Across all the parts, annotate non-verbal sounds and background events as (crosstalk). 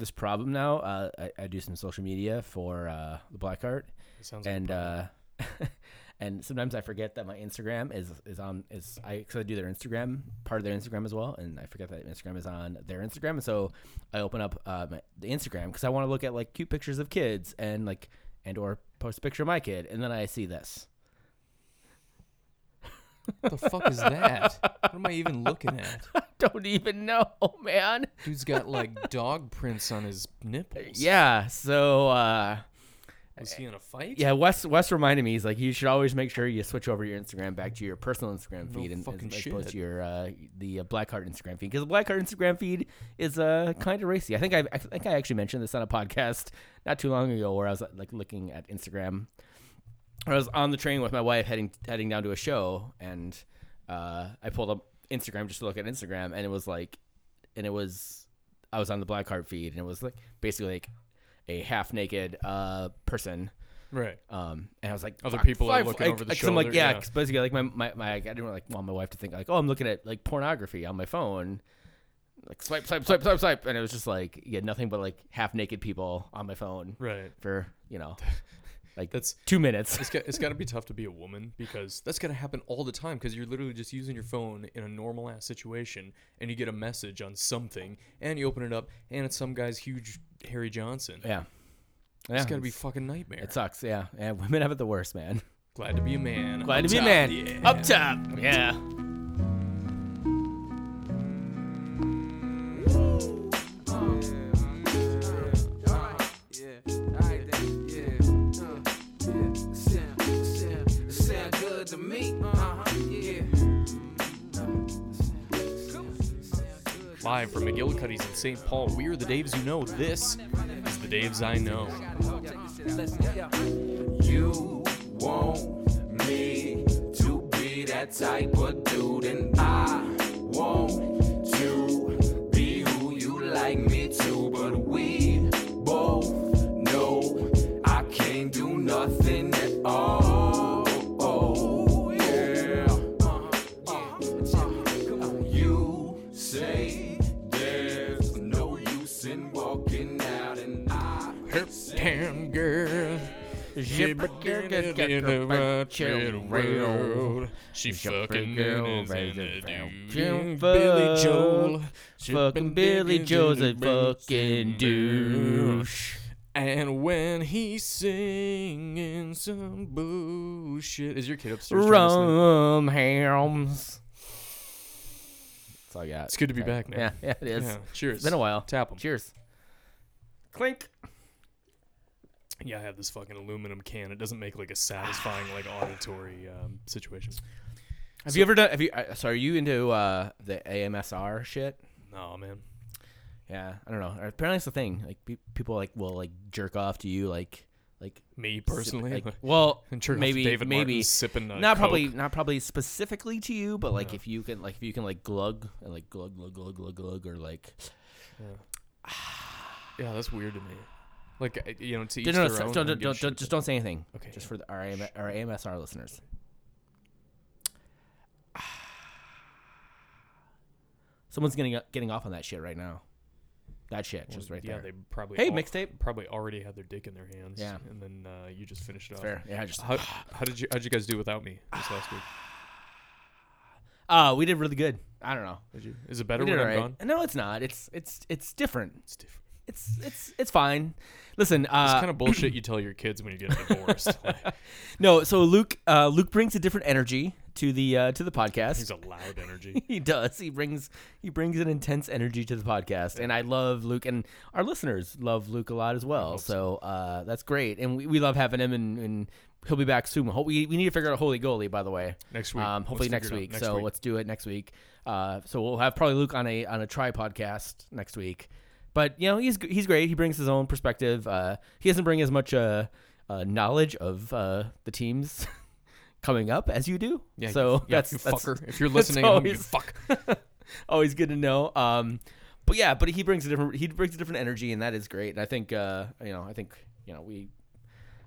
this problem now. Uh, I, I do some social media for uh, the Blackheart, It sounds like a and uh, (laughs) and sometimes I forget that my Instagram is is on is I because I do their Instagram part of their Instagram as well, and I forget that Instagram is on their Instagram, and so I open up uh, my, the Instagram because I want to look at like cute pictures of kids and like and or post a picture of my kid, and then I see this. What the fuck is that? What am I even looking at? (laughs) I don't even know, man. Dude's got like dog prints on his nipples. Yeah, so uh, Was he in a fight? yeah, Wes Wes reminded me he's like you should always make sure you switch over your Instagram back to your personal Instagram No feed and fucking as, as opposed to your uh, the uh, Blackheart Instagram feed because the Blackheart Instagram feed is uh kind of racy. I think I I think I actually mentioned this on a podcast not too long ago where I was like looking at Instagram. I was on the train with my wife heading heading down to a show and uh, I pulled up Instagram just to look at Instagram and it was like and it was I was on the Blackheart feed and it was like basically like a half naked uh person Right. um, and I was like, Other people are looking like, over the like, 'cause I'm like, shoulder, yeah, yeah. basically, like my, my, my, I didn't like want my wife to think like, oh, I'm looking at like pornography on my phone, like swipe, swipe, swipe, swipe, swipe, and it was just like, yeah, nothing but like half naked people on my phone Right. for you know, (laughs) like That's two minutes. it's got, it's got to be (laughs) tough to be a woman because that's gonna happen all the time because you're literally just using your phone in a normal ass situation and you get a message on something and you open it up and it's some guy's huge Harry Johnson. yeah, yeah, It's got to be it's- fucking nightmare. It sucks. Yeah, yeah. Women have it the worst, man. Glad to be a man. Glad to be a man. Yeah. Up top. Yeah. Uh-huh, Live from McGillicuddy's in St. Paul, we're the Daves you know. This is the Daves I know. You want me to be that type of dude, and I want to be who you like me to. But the road. She fucking is in the Billy Joel. Fucking Billy Joe's a fucking douche. And when he's singing some bullshit, is your kid upstairs? trying to sleep? Rum hams. That's all I got. It's good to be back, man. Yeah, yeah, it is. Yeah, cheers. It's been a while. Tap 'em. Cheers. Clink. Yeah, I have this fucking aluminum can. It doesn't make like a satisfying like auditory um, situation. Have you ever done? Have you? Uh, so, are you into uh, the AMSR shit? No, man. Yeah, I don't know. Apparently, it's the thing. Like pe- people like will like jerk off to you, like like Me personally, like, (laughs) well, and to maybe David maybe Martin sipping uh, not probably Coke. not probably specifically to you, but like if you can like if you can like glug and like glug glug glug glug glug or like Yeah. (sighs) yeah, that's weird to me. Like you know, to each no, no, their no, own. don't, don't, don't, don't- just don't say anything. Okay, just for the, our AM, our AMSR listeners. (sighs) Someone's getting getting off on that shit right now. That shit, Well, just right yeah, there. Yeah, they probably Hey, al- mixtape. probably already had their dick in their hands. Yeah. and then uh, you just finished it off. Fair. Yeah, just How, how did you how did you guys do without me this last week? (sighs) uh, we did really good. I don't know. Did you? Is it better when I'm alright. gone? No, it's not. It's it's it's different. It's different. It's it's it's fine. Listen, It's uh, kind of bullshit you tell your kids when you get divorced. (laughs) No. So Luke uh, Luke brings a different energy to the uh, to the podcast. he's a loud energy. (laughs) he does. He brings he brings an intense energy to the podcast, and I love Luke, and our listeners love Luke a lot as well. hope So uh, that's great, and we, we love having him, and, and he'll be back soon. Hope we we need to figure out Holy Goalie, by the way. Next week. Um, hopefully next it out week. next so week. let's do it next week. Uh, so we'll have probably Luke on a on a try podcast next week. But you know he's he's great. He brings his own perspective. Uh, he doesn't bring as much uh, uh, knowledge of uh, the teams (laughs) coming up as you do. Yeah, so you, yeah, that's you that's, fucker. If (laughs) you're listening, home, you always- fuck. (laughs) always good to know. Um, but yeah, but he brings a different he brings a different energy, and that is great. And I think uh, you know, I think you know, we.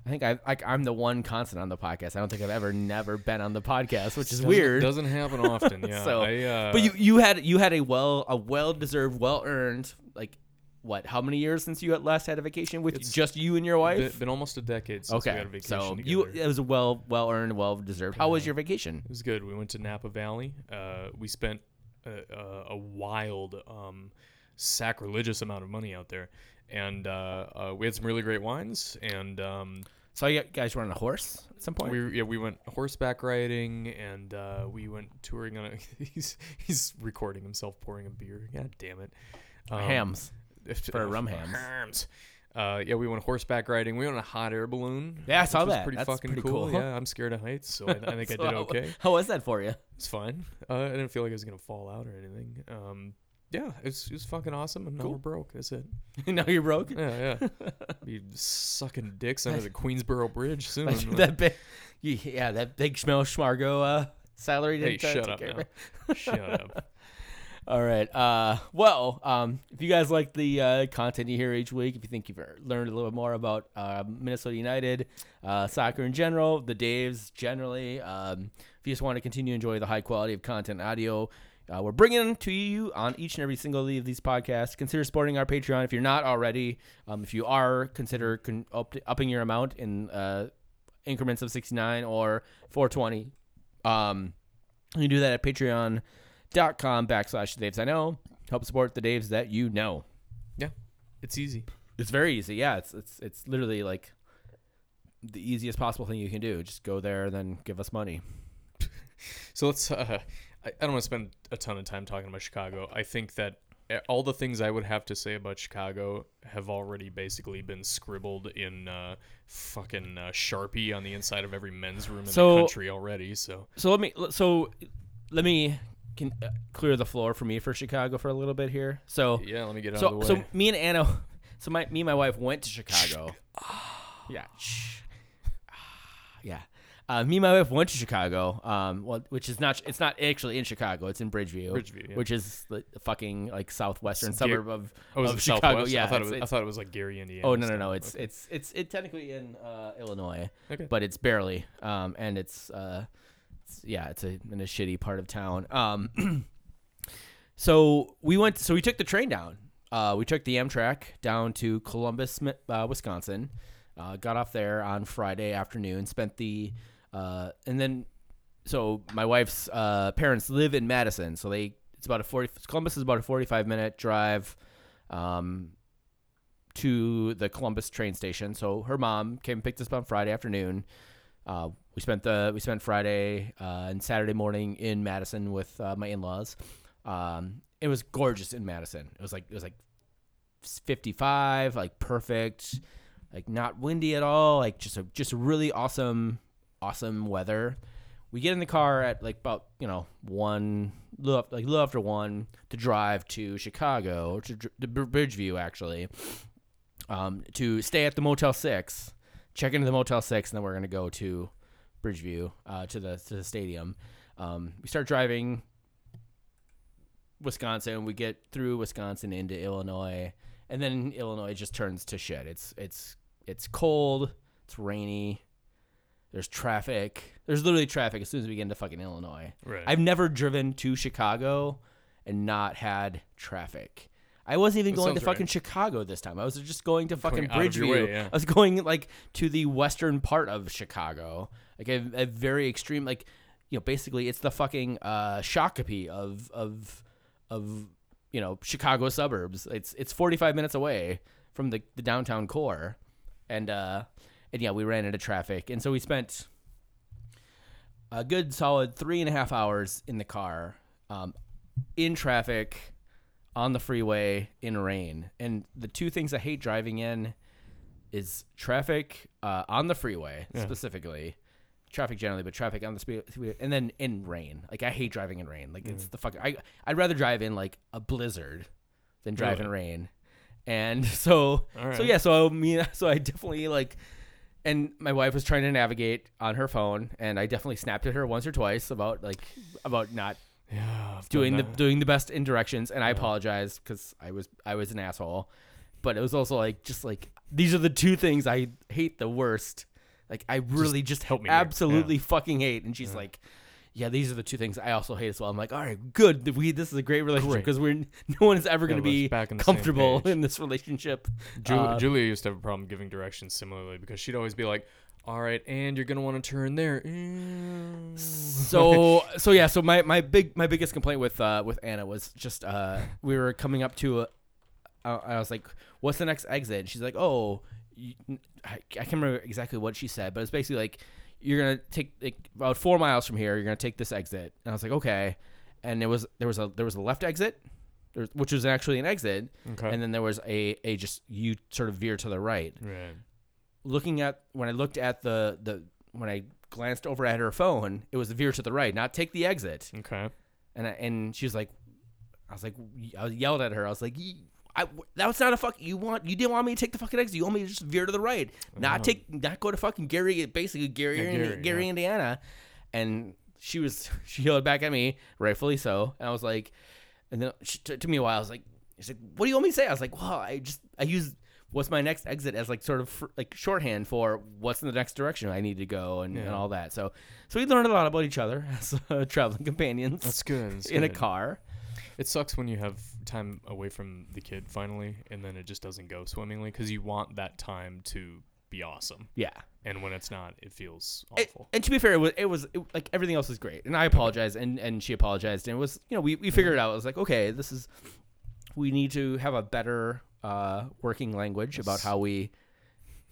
I think I like I'm the one constant on the podcast. I don't think I've ever never been on the podcast, which is Doesn't- weird. Doesn't happen often. Yeah. So, I, uh, but you you had you had a well a well deserved, well earned like what? How many years since you had last had a vacation with It's just you and your wife? Been, been almost a decade since we okay, had a vacation so together. you it was a well well earned, well deserved. How was your vacation? It was good. We went to Napa Valley. Uh, we spent a, a, a wild, um, sacrilegious amount of money out there, and uh, uh, we had some really great wines. And um, So you guys were on a horse at some point. we yeah we went horseback riding, and uh, we went touring on a. (laughs) he's he's recording himself pouring a beer. God damn it. Um, Hams. For a rum hams. hams. Uh, yeah, we went horseback riding. We went on a hot air balloon. Yeah, I saw was that. Pretty That's fucking pretty cool. cool. Yeah, I'm scared of heights, so I, I think I (laughs) did okay. (laughs) How was that for you? It's fine. Uh, I didn't feel like I was gonna fall out or anything. Um, yeah, it's it was fucking awesome, and now Cool. we're broke. That's it. (laughs) now you're broke. Yeah, yeah. Be sucking dicks under the Queensboro Bridge soon. That big, yeah, that big Schmel Schmargo uh, salary. hey, didn't, shut up now. Shut up. All right. Uh, well, um, if you guys like the uh, content you hear each week, if you think you've learned a little bit more about uh, Minnesota United, uh, soccer in general, the Daves generally, um, if you just want to continue to enjoy the high quality of content audio, uh, we're bringing to you on each and every single of these podcasts. Consider supporting our Patreon if you're not already. Um, if you are, consider con- up- upping your amount in uh, increments of 69 or 420. Um, you can do that at patreon.com backslash Daves I know. Help support the Daves that you know. Yeah. It's easy. It's very easy. Yeah, it's it's it's literally like the easiest possible thing you can do. Just go there, and then give us money. (laughs) So let's. Uh, I, I don't want to spend a ton of time talking about Chicago. I think that uh, all the things I would have to say about Chicago have already basically been scribbled in uh, fucking uh, Sharpie on the inside of every men's room in So- the country already. So So let me so let me can uh, clear the floor for me for Chicago for a little bit here. So yeah, let me get out so of the way. so me and Anna, (laughs) so my me and my wife went to Chicago. yeah. Shh. (sighs) Yeah. Uh, me and my wife went to Chicago, um, well, which is not, it's not actually in Chicago. It's in Bridgeview, Bridgeview, yeah. which is the fucking like southwestern It's suburb of, oh, of Chicago. Southwest? Yeah, I thought it was. I thought it was like Gary, Indiana. oh no, no, no! It's Okay. it's it's it technically in uh, Illinois, Okay. but it's barely, um, and it's, uh, it's yeah, it's a in a shitty part of town. Um, (clears throat) so we went, so we took the train down. Uh, we took the Amtrak down to Columbus, uh, Wisconsin. Uh, got off there on Friday afternoon. Spent the, uh, and then, so my wife's uh, parents live in Madison, so they it's about a forty. Columbus is about a forty-five minute drive. Um, to the Columbus train station. So her mom came and picked us up on Friday afternoon. Uh, we spent the we spent Friday uh, and Saturday morning in Madison with uh, my in-laws. Um, it was gorgeous in Madison. It was like it was like 55, like perfect, like not windy at all, like just a just really awesome awesome weather. We get in the car at like about you know one little like little after one to drive to Chicago to, to Bridgeview actually um, to stay at the Motel Six, check into the Motel Six, and then we're gonna go to Bridgeview uh, to the to the stadium. Um, we start driving Wisconsin. We get through Wisconsin into Illinois, and then Illinois just turns to shit. It's it's it's cold. It's rainy. There's traffic. There's literally traffic as soon as we get into fucking Illinois. Right. I've never driven to Chicago and not had traffic. I wasn't even That going to right. fucking Chicago this time. I was just going to fucking Going out of your Bridgeview. way, yeah. I was going like to the western part of Chicago, like a, a very extreme, like you know, basically it's the fucking uh, Shakopee of of of you know Chicago suburbs. It's it's 45 minutes away from the, the downtown core, and uh, and yeah, we ran into traffic, and so we spent a good solid three and a half hours in the car, um, in traffic, on the freeway in rain. And the two things I hate driving in is traffic uh, on the freeway Yeah. specifically, traffic generally, but traffic on the speed, and then in rain. Like I hate driving in rain. Like it's the fuck. I I'd rather drive in like a blizzard than drive in rain. And (laughs) so right. so yeah, so me (laughs) so I definitely like and my wife was trying to navigate on her phone and I definitely snapped at her once or twice about like about not yeah, I've doing the done that. doing the best in directions and I apologize cuz I was I was an asshole. But it was also like just like these are the two things I hate the worst. Like I really just, help me here. absolutely fucking hate and she's like yeah, these are the two things I also hate as well. I'm like, all right, good. We this is a great relationship Great. because we're (laughs) no one is ever going to let's be back on the same comfortable page. in this relationship. Ju- Uh, Julia used to have a problem giving directions similarly because she'd always be like, "All right, and you're gonna want to turn there." (laughs) So so yeah so my, my big my biggest complaint with uh with anna was just uh (laughs) we were coming up to a, uh, i was like what's the next exit and she's like oh you, I, I can't remember exactly what she said but it's basically like you're gonna take like about four miles from here you're gonna take this exit and i was like okay and it was there was a there was a left exit there- which was actually an exit okay. and then there was a a just you sort of veer to the right right. Looking at when I looked at the the when I glanced over at her phone, it was veer to the right, not take the exit. Okay. And I, and she was like, I was like, I yelled at her. I was like, "You- I, that was not a fuck. You want you didn't want me to take the fucking exit. You want me to just veer to the right, not Oh. take not go to fucking Gary, basically Gary, Yeah, Gary, yeah. Indiana. And she was (laughs) she yelled back at me, rightfully so. And I was like, and then she t- took me a while. I was like, she's like, what do you want me to say? I was like, well, I just I use what's my next exit as like sort of fr- like shorthand for what's in the next direction I need to go and, and all that. So so we learned a lot about each other (laughs) as uh, traveling companions That's good. that's in a good. car. It sucks when you have time away from the kid finally, and then it just doesn't go swimmingly because you want that time to be awesome, Yeah. and when it's not, it feels It- awful. and to be fair, it was, it was it, like everything else was great, and I apologized, and and she apologized, and it was you know we we figured it out. It was like okay, this is we need to have a better uh, working language about how we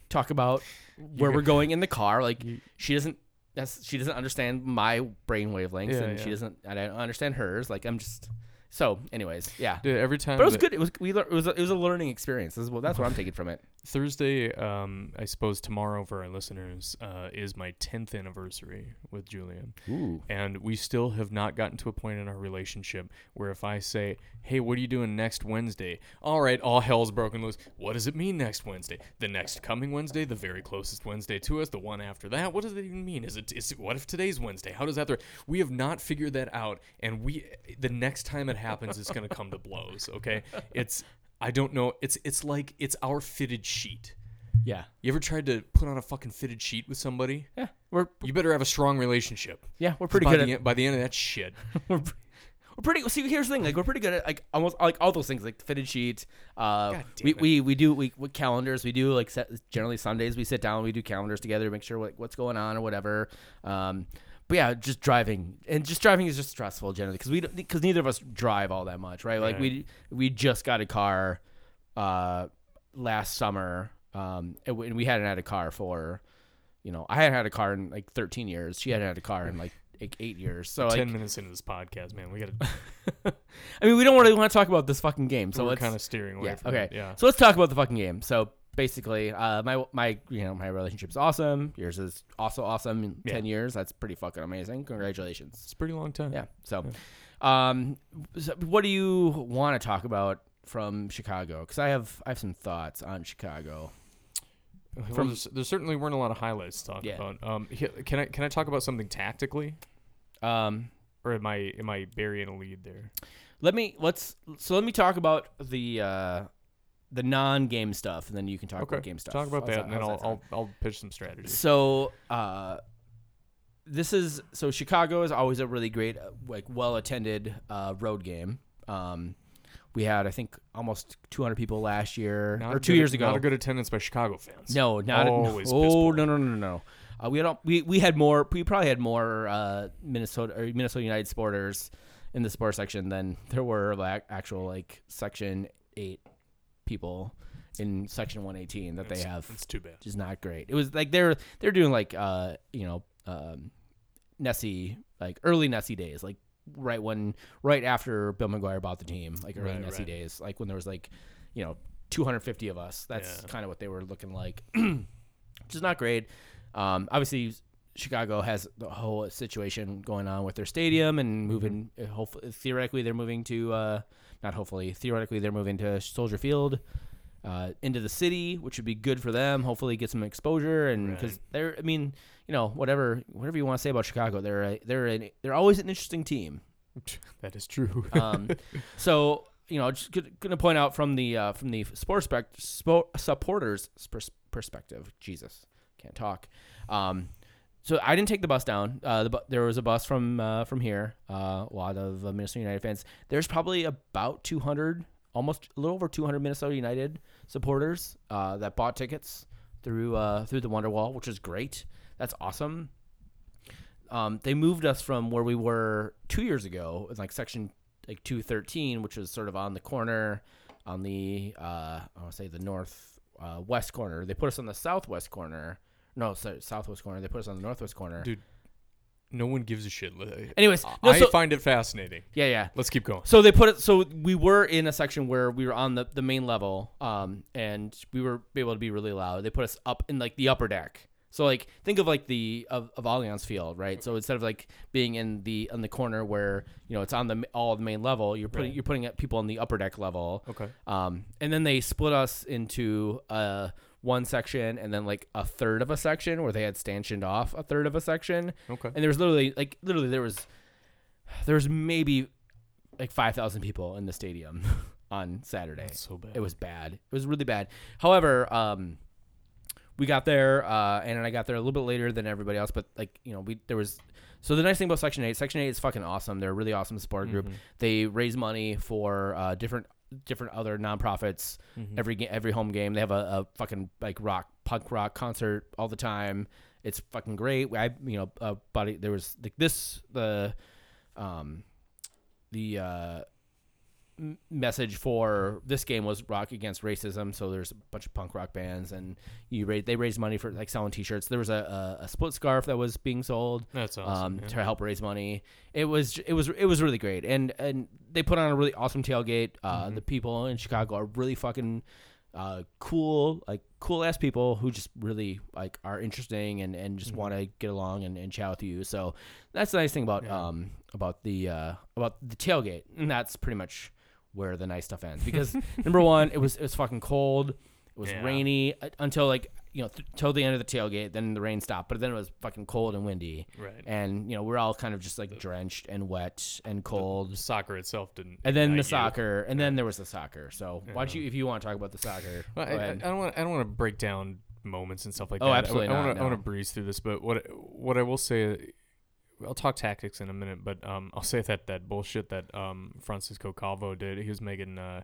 talk about (laughs) where we're going in the car. Like she doesn't that's she doesn't understand my brain wavelengths, Yeah, and she yeah. doesn't I don't understand hers. Like I'm just so. Anyways, yeah. Dude, every time But it was good. It was we. lear- It was. A, it was a learning experience. This is what, that's what I'm taking from it. Thursday, um, I suppose tomorrow for our listeners, uh, is my 10th anniversary with Julian. Ooh. And we still have not gotten to a point in our relationship where if I say, hey, what are you doing next Wednesday? All right, all hell's broken loose. What does it mean next Wednesday? The next coming Wednesday? The very closest Wednesday to us? The one after that? What does it even mean? Is it, is it what if today's Wednesday? How does that, throw? we have not figured that out. And we, the next time it happens, it's going to come to blows. Okay. It's, I don't know. It's, it's like, it's our fitted sheet. Yeah. You ever tried to put on a fucking fitted sheet with somebody? Yeah. We're You better have a strong relationship. yeah. We're pretty good the, at by the end of that shit. (laughs) we're, we're pretty. See, here's the thing. Like, we're pretty good at like almost like all those things, like the fitted sheet. Uh, we, it. we we do we with calendars. We do like set, generally Sundays. We sit down. We do calendars together to make sure what, what's going on or whatever. Um, but yeah, just driving and just driving is just stressful generally because we because neither of us drive all that much, right? Like Right. we we just got a car uh, last summer, um, and we, hadn't had a car for, you know, I hadn't had a car in like 13 years. She hadn't had a car in like eight, years. So like, Ten minutes into this podcast, man, we got to. (laughs) I mean, we don't really want to talk about this fucking game, so we're let's kind of steering away yeah, okay. it. Yeah. So let's talk about the fucking game. So basically, uh, my my you know my relationship's awesome. Yours is also awesome. In Yeah. Ten years, that's pretty fucking amazing. Congratulations. It's a pretty long time. Yeah. So, um, so what do you want to talk about from Chicago? Because I have I have some thoughts on Chicago. From- there's, there certainly weren't a lot of highlights to talk Yeah. about. Um, can I can I talk about something tactically, Um, or am I am I burying a lead there? let me let's so let me talk about the uh the non-game stuff, and then you can talk about game stuff. Talk about How's that, and then I'll? I'll I'll pitch some strategies. So, uh, this is so Chicago is always a really great, uh, like well attended uh, road game. Um, we had I think almost 200 people last year Not or two good- years ago. Not a good attendance by Chicago fans. no, not Always no, oh no no no no no. Uh, we had we we had more. We probably had more uh, Minnesota or Minnesota United supporters in the sports section than there were like actual like Section Eight people in Section 118 that they have It's too bad. is not great. It was like they're they're doing like uh you know um Nessie like early Nessie days like right when right after Bill McGuire bought the team like early Right, Nessie right. days like when there was like you know 250 of us. That's Yeah. kind of what they were looking like, (clears throat) which is not great. Um, obviously. Chicago has the whole situation going on with their stadium and moving. uh, Hopefully, theoretically, they're moving to uh, not hopefully. Theoretically, they're moving to Soldier Field uh, into the city, which would be good for them. Hopefully, get some exposure and because Right. they're, I mean, you know, whatever, whatever you want to say about Chicago, they're a, they're an, they're always an interesting team. (laughs) That is true. (laughs) Um, so you know, just gonna- point out from the uh, from the sports spec- spo- supporters pers- perspective. Jesus, can't talk. Um, so I didn't take the bus down. Uh, the bu- there was a bus from uh, from here. Uh, a lot of uh, Minnesota United fans. There's probably about 200, almost a little over 200 Minnesota United supporters uh, that bought tickets through uh, through the Wonderwall, which is great. That's awesome. Um, they moved us from where we were two years ago, in like section like 213, which was sort of on the corner, on the I want to say the north west corner. They put us on the southwest corner. No, sorry, southwest corner. They put us on the northwest corner. Dude, no one gives a shit. Anyways, no, I so- find it fascinating. yeah, yeah. Let's keep going. So they put it. So we were in a section where we were on the, the main level, um, and we were able to be really loud. They put us up in like the upper deck. So like think of like the of, of Allianz Field, right? So instead of like being in the on the corner where you know it's on the all the main level, you're putting Right. you're putting people on the upper deck level. Okay. Um, and then they split us into uh one section and then like a third of a section where they had stanchioned off a third of a section. Okay. And there was literally like literally there was there was maybe like five thousand people in the stadium (laughs) on Saturday. That's so bad. It was bad. It was really bad. However, um, we got there, uh, and I got there a little bit later than everybody else. But like you know, we there was. So the nice thing about Section Eight, Section Eight is fucking awesome. They're a really awesome support group. Mhm. They raise money for uh, different different other nonprofits Mhm. every ga- every home game. They have a, a fucking like rock punk rock concert all the time. It's fucking great. I you know uh, buddy there was like this the um the uh message for this game was rock against racism so there's a bunch of punk rock bands and you they raised money for like selling t-shirts there was a, a, a split scarf that was being sold That's awesome. um, yeah. to help raise money. It was it was it was really great, and and they put on a really awesome tailgate. Uh, Mm-hmm. The people in Chicago are really fucking uh, cool, like cool ass people who just really like are interesting and, and just Mhm. want to get along and, and chat with you. So that's the nice thing about Yeah. um about the uh, about the tailgate, and that's pretty much where the nice stuff ends. Because (laughs) number one, it was it was fucking cold. It was Yeah. rainy uh, until like you know th- till the end of the tailgate. Then the rain stopped, but then it was fucking cold and windy right. and you know we're all kind of just like drenched and wet and cold. Soccer itself didn't. And then the you. soccer, and then there was the soccer. So why don't you, if you want to talk about the soccer, Well, go I, I, I ahead. don't want. I don't want to break down moments and stuff like Oh, that. I- absolutely I, not, want to. I want no. to breeze through this, but what what I will say, I'll talk tactics in a minute. But um, I'll say that that bullshit that um Francisco Calvo did. He was making uh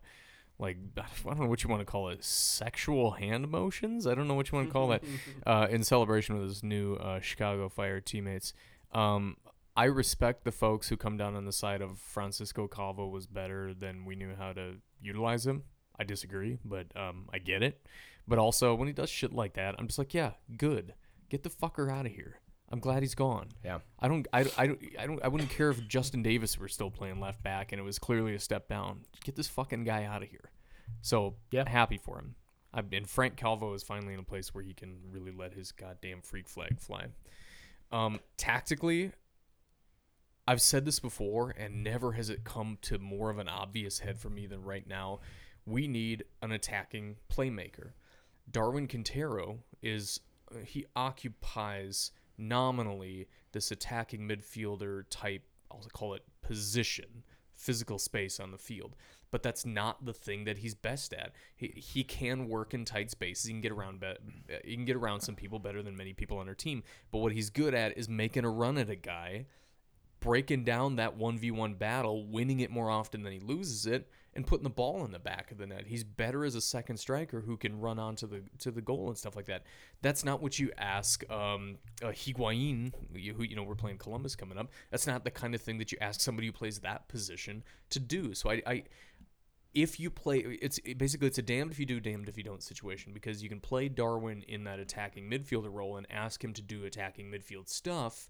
like (laughs) I don't know what you want to call it, sexual hand motions. I don't know what you want to call that. (laughs) uh, in celebration with his new uh, Chicago Fire teammates. Um, I respect the folks who come down on the side of Francisco Calvo was better than we knew how to utilize him. I disagree, but um, I get it. But also, when he does shit like that, I'm just like, yeah, good. Get the fucker out of here. I'm glad he's gone. Yeah. I don't, I, I, don't, I don't, I wouldn't care if Justin Davis were still playing left back and it was clearly a step down. Get this fucking guy out of here. So Yeah. happy for him. I've been Frank Calvo is finally in a place where he can really let his goddamn freak flag fly. Um, tactically, I've said this before, and never has it come to more of an obvious head for me than right now. We need an attacking playmaker. Darwin Quintero is uh, he occupies nominally this attacking midfielder type. I'll call it position, physical space on the field. But that's not the thing that he's best at. He, he can work in tight spaces. He can get around. Be, he can get around some people better than many people on our team. But what he's good at is making a run at a guy breaking down that 1v1 battle, winning it more often than he loses it, and putting the ball in the back of the net. He's better as a second striker who can run onto the to the goal and stuff like that. That's not what you ask um, uh, Higuain, who you know we're playing Columbus coming up. That's not the kind of thing that you ask somebody who plays that position to do. So I, I if you play it's it- basically it's a damned if you do damned if you don't situation because you can play Darwin in that attacking midfielder role and ask him to do attacking midfield stuff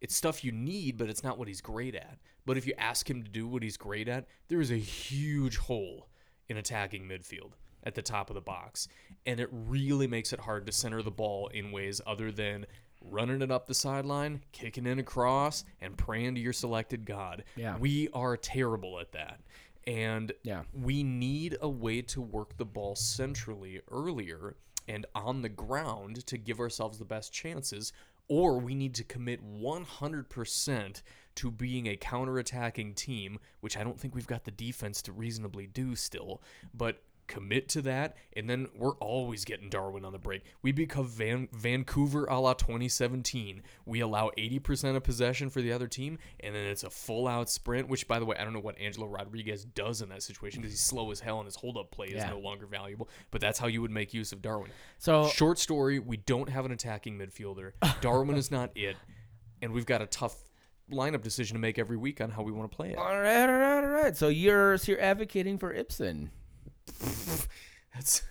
it's stuff you need but it's not what he's great at but if you ask him to do what he's great at there is a huge hole in attacking midfield at the top of the box and it really makes it hard to center the ball in ways other than running it up the sideline kicking in across and praying to your selected god Yeah. we are terrible at that and Yeah. we need a way to work the ball centrally earlier and on the ground to give ourselves the best chances, or we need to commit 100% to being a counterattacking team, which I don't think we've got the defense to reasonably do still. But commit to that, and then we're always getting Darwin on the break. We become Van- Vancouver a la 2017. We allow 80% of possession for the other team, and then it's a full out sprint. Which, by the way, I don't know what Angelo Rodriguez does in that situation because he's slow as hell and his hold up play is no longer valuable. But that's how you would make use of Darwin. So Short story: We don't have an attacking midfielder. (laughs) Darwin is not it, and we've got a tough lineup decision to make every week on how we want to play it. all right, all right, all right. So you're so you're advocating for Ibson. That's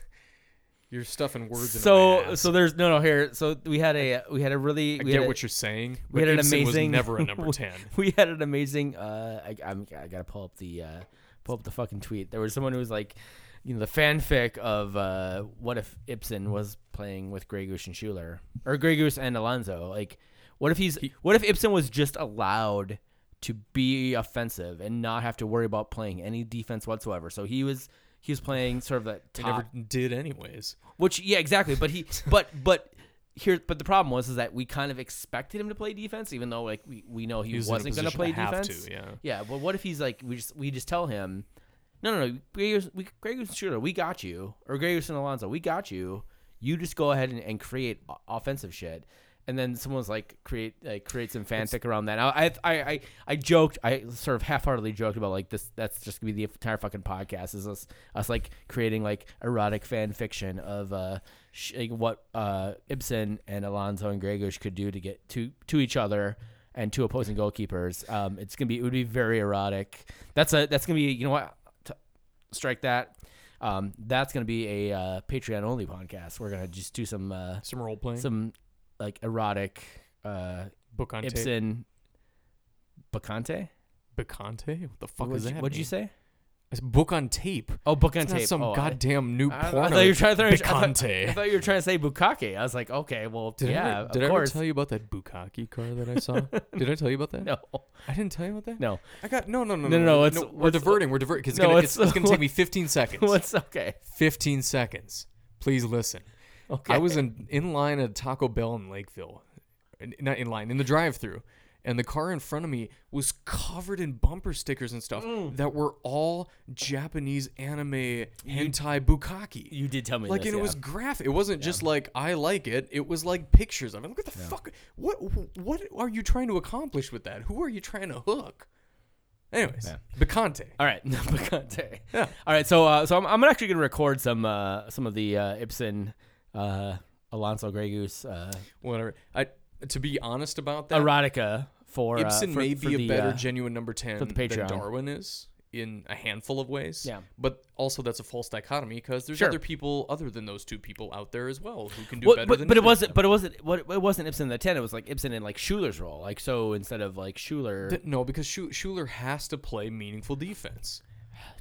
you're stuffing words. So so there's no no here. So we had a we had a really I we get a- what you're saying. we But had an Ibson amazing was never a (laughs) number ten. (laughs) we had an amazing uh I I'm, I gotta pull up the uh pull up the fucking tweet there was someone who was like you know the fanfic of uh what if Ibson was playing with Grey Goose and Schuler or Grey Goose and Alonso like what if he's what if Ibson was just allowed to be offensive and not have to worry about playing any defense whatsoever so he was he was playing sort of that They top never did anyways. which yeah, exactly. But he (laughs) but but here but the problem was is that we kind of expected him to play defense, even though like we, we know he, He was in a wasn't going to position play to have defense. to, yeah. Yeah, but what if he's like we just we just tell him, no no no, Grey we Shooter, we got you, or and Alonso, we got you. You just go ahead and, and create o- offensive shit. And then someone's like create like create some fanfic around that. I I I I joked I sort of half-heartedly joked about like this. That's just gonna be the entire fucking podcast. Is us us like creating like erotic fan fiction of uh sh- like what uh Ibson and Alonso and Gregus could do to get to to each other and two opposing goalkeepers. Um, it's gonna be it would be very erotic. That's a that's gonna be you know what T- strike that. Um, that's gonna be a uh, Patreon only podcast. We're gonna just do some uh, Some role playing. some like erotic uh, book on tape. Ibson Bucante. Bucante? What the fuck is that? What'd you say? It's book on tape. Oh, book on It's tape. some oh, I- goddamn new I, I thought you were trying. I thought, I thought, I thought you were trying to say Bukake. I was like, okay, well, Did yeah, I ever, of did I ever tell you about that Bukaki car that I saw? (laughs) did I tell you about that? no, I didn't tell you about that. no. I got no, no, no, No, no, no, no, it's- we're what's- diverting. We're diverting because it's, No, gonna, it's- it's, it's gonna take (laughs) me 15 seconds. (laughs) What's okay? 15 seconds. Please listen. Okay. I was in in line at Taco Bell in Lakeville, not in line in the drive-through, and the car in front of me was covered in bumper stickers and stuff Mm. that were all Japanese anime hentai bukkake. You did tell me like this, and it was graphic. It wasn't just like I like it. It was like pictures of it. Look at the fuck. What what are you trying to accomplish with that? Who are you trying to hook? Anyways, Yeah. Bucante. All right, (laughs) Bucante. Yeah. All right, so uh, so I'm, I'm actually gonna record some uh, some of the uh, Ibson, uh, Alonso Grey Goose, uh, Whatever. I to be honest about that, erotica for Ibson uh, for, may for be the, a better uh, genuine number 10 for the than Darwin is in a handful of ways. Yeah. But also that's a false dichotomy because there's Sure. other people other than those two people out there as well who can do Well, better but, than but it either of wasn't. them. But it wasn't. What it wasn't Ibson in the ten. It was like Ibson in like Schuler's role. Like so, instead of like Schuler, Th- no, because Schu- Schuler has to play meaningful defense.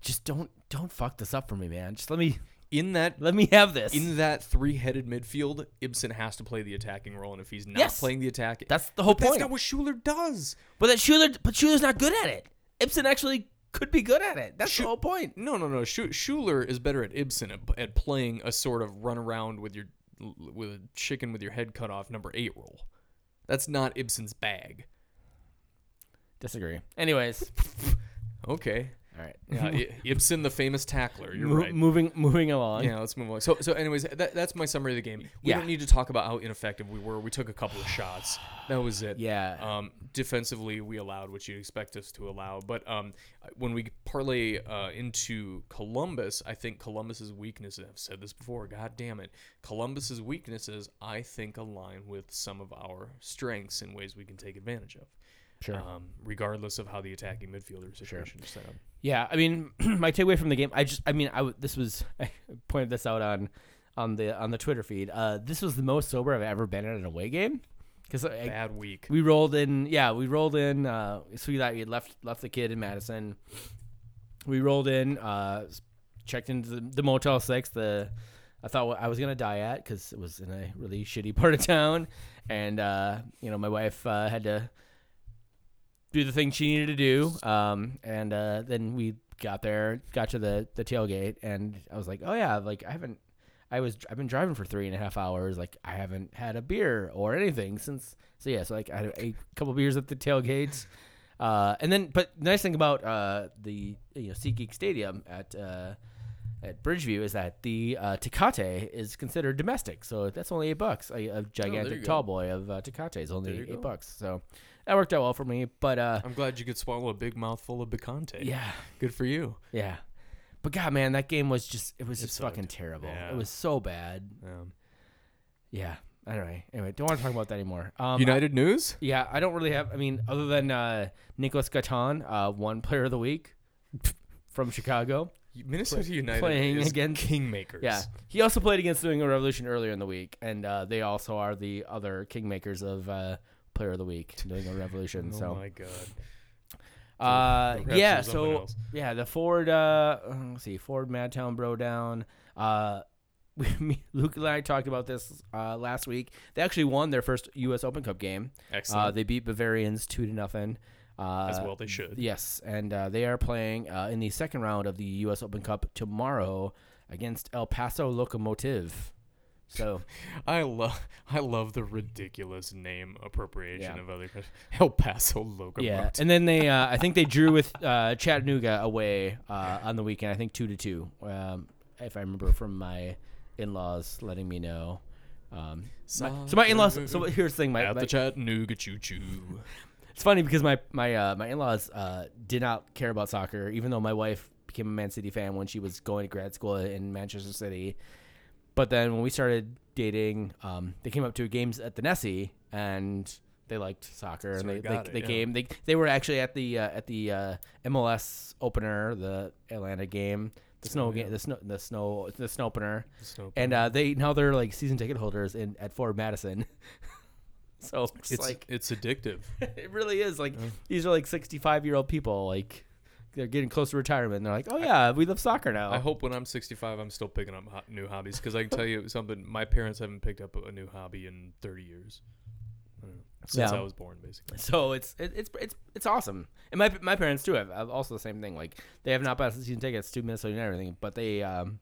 just don't don't fuck this up for me, man. Just let me In that let me have this. in that three-headed midfield, Ibson has to play the attacking role, and if he's not Yes. playing the attack, That's the whole but that's not what Schuler does. but that Schuler, but Schuler's not good at it. Ibson actually could be good at it. That's Schu- the whole point. No, no, no. Schu- Schuler is better at Ibson at, at playing a sort of run around with your with a chicken with your head cut off number eight role. That's not Ibson's bag. Disagree. Anyways, (laughs) Okay. All right. Yeah, (laughs) Ibson, the famous tackler. You're Mo- right. Moving moving along. Yeah, let's move on. So, so, anyways, that, that's my summary of the game. We Yeah. don't need to talk about how ineffective we were. We took a couple of shots. That was it. Yeah. Um, defensively, we allowed what you'd expect us to allow. But um, when we parlay uh, into Columbus, I think Columbus's weaknesses. I've said this before. God damn it, Columbus's weaknesses. I think align with some of our strengths in ways we can take advantage of. Sure. Um, regardless of how the attacking midfielder situation is set up. Yeah, I mean, (clears throat) my takeaway from the game, I just, I mean, I this was, (laughs) I pointed this out on, on the on the Twitter feed. Uh, this was the most sober I've ever been at an away game, because Bad week. we rolled in, yeah, we rolled in. Uh, so we thought we had left left the kid in Madison. We rolled in, uh, checked into the, the Motel Six. The I thought I was gonna die at because it was in a really shitty (laughs) part of town, and uh, you know my wife uh, had to do the thing she needed to do. Um, and uh, then we got there, got to the the tailgate, and I was like, oh yeah, like I haven't. I was I've been driving for three and a half hours. Like I haven't had a beer or anything since. So yeah, so like I had a couple beers at the tailgates, (laughs) uh, and then but the nice thing about uh, the you know SeatGeek Stadium at uh, at Bridgeview is that the uh, Tecate is considered domestic, so that's only eight bucks. A, a gigantic go. tall boy of uh, Tecate is only eight go. bucks, so that worked out well for me. But uh, I'm glad you could swallow a big mouthful of Bucante. yeah, Good for you. yeah. But God, man, that game was just it was It just fucking terrible. Yeah. It was so bad. Um, Yeah. Anyway, anyway, don't want to talk about that anymore. Um, United News? Yeah, I don't really have. I mean, other than uh, Nicholas Gaitan, uh, one player of the week from Chicago. Minnesota United playing is against- Kingmakers. Yeah, he also played against New England Revolution earlier in the week, and uh, they also are the other kingmakers of uh, player of the week, New England Revolution. (laughs) Oh so, my god. uh, yeah, so else. yeah, the Ford. Uh, uh, let's see, Ford Madtown Bro down. Uh, (laughs) we, Luke and I talked about this uh, last week. They actually won their first U.S. Open Cup game. Uh, Excellent. they beat Bavarians two to nothing. Uh, As well they should. Yes, and uh, they are playing uh, in the second round of the U.S. Open Cup tomorrow against El Paso Locomotive. So I love I love the ridiculous name appropriation Yeah. of other countries. (laughs) El Paso Locomotive. yeah, and then they, uh, I think they drew with uh, Chattanooga away uh, on the weekend. I think two to two, um, if I remember from my in-laws letting me know. Um, my- so my in-laws. So here's the thing. My, At my the Chattanooga Choo Choo. It's funny because my my uh, my in-laws uh, did not care about soccer, even though my wife became a Man City fan when she was going to grad school in Manchester City. But then when we started dating, um, they came up to games at the Nessie and they liked soccer and So they they they, it, they yeah. came they they were actually at the uh, at the uh, MLS opener, the Atlanta game, the snow yeah. game, the snow the snow the snow opener, The snow opener. and uh, they now they're like season ticket holders in at Forward Madison. (laughs) so it's, it's like it's addictive. (laughs) it really is like Yeah. these are like 65 year old people like they're getting close to retirement and they're like oh yeah we love soccer now I hope when I'm 65, I'm still picking up ho- new hobbies because I can tell you (laughs) something. My parents haven't picked up a new hobby in 30 years. I don't know, Since Yeah. I was born, basically. so it's it, it's it's it's awesome and my my parents too have, have also the same thing like they have not bought season tickets to Minnesota and everything but they um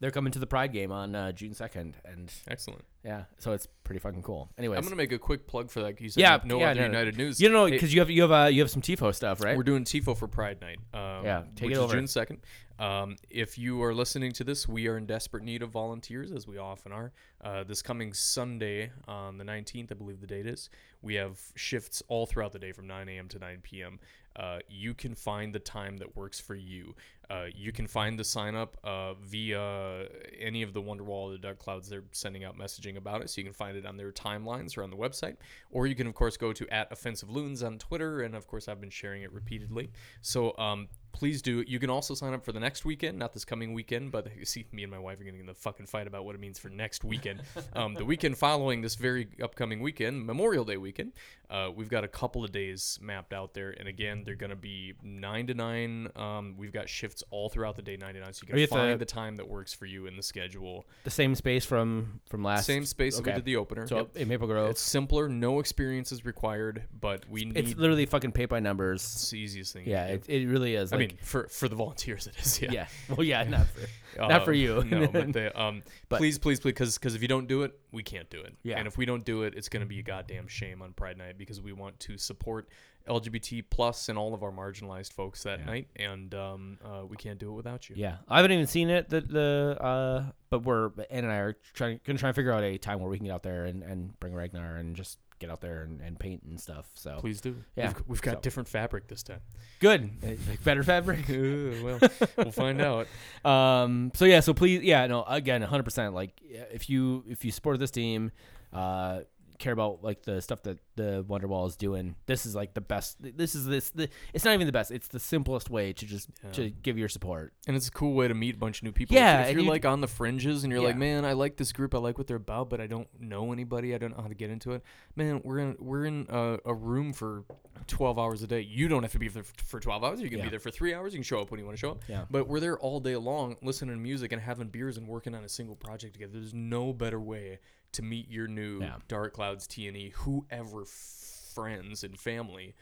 they're coming to the Pride game on uh, June 2nd and Excellent. yeah so it's pretty fucking cool anyways I'm gonna make a quick plug for that. You said Yeah, no yeah, other no, no. United News. you know Hey, because you have you have uh, you have some tifo stuff right We're doing TIFO for Pride Night. Um, Yeah, take which it is over. June second. Um, if you are listening to this, we are in desperate need of volunteers, as we often are. Uh, this coming Sunday, on the 19th, I believe the date is, we have shifts all throughout the day from 9 a.m. to 9 p.m. Uh, you can find the time that works for you. Uh, you can find the sign up uh, via any of the Wonderwall or the Dark Clouds. They're sending out messaging about it, so you can find it on their timelines or on the website. Or you can, of course, go to at Offensive Loons on Twitter, and of course, I've been sharing it repeatedly. So um, please do. You can also sign up for the next weekend, not this coming weekend, but you (laughs) see, me and my wife are getting in the fucking fight about what it means for next weekend. (laughs) um, the weekend following this very upcoming weekend, Memorial Day weekend, uh, we've got a couple of days mapped out there, and again, they're going to be nine to nine. Um, we've got shifts all throughout the day, nine to nine, so you Are you can at find the- the time that works for you in the schedule. the same space from from last Same space that we okay. did the opener. so Yep. in Maple Grove It's simpler, no experience is required, but we need it's literally fucking pay by numbers it's the easiest thing. yeah do. it, it really is I like, mean, for for the volunteers, it is. Yeah. yeah. Well, yeah, not for not for Um, you. no, but (laughs) they, um, But- please, please, please, because if you don't do it, we can't do it. Yeah. And if we don't do it, it's going to be a goddamn shame on Pride Night because we want to support LGBT plus and all of our marginalized folks that Yeah. night, and um, uh, we can't do it without you. yeah, I haven't even seen it. The the uh, but we're Ann and I are trying gonna try and figure out a time where we can get out there and, and bring Ragnar and just get out there and, and paint and stuff. So Please do. Yeah. We've, we've got So- different fabric this time. good, Uh, like better fabric. (laughs) well, (laughs) we'll find out. Um. So yeah. So please, yeah. No. Again, 100. percent Like, if you if you support this team, uh, care about like the stuff that the Wonderwall is doing, this is like the best. This is this. The, it's not even the best. It's the simplest way to just to give your support. And it's a cool way to meet a bunch of new people. Yeah, If, if you're you- like on the fringes and you're like, man, I like this group, I like what they're about, but I don't know anybody, I don't know how to get into it. Man, we're in we're in a, a room for 12 hours a day. You don't have to be there for 12 hours. You can Yeah. be there for three hours. You can show up when you want to show up. Yeah. But we're there all day long, listening to music and having beers and working on a single project together. There's no better way to meet your new Yeah. Dark Clouds T and E, whoever friends and family,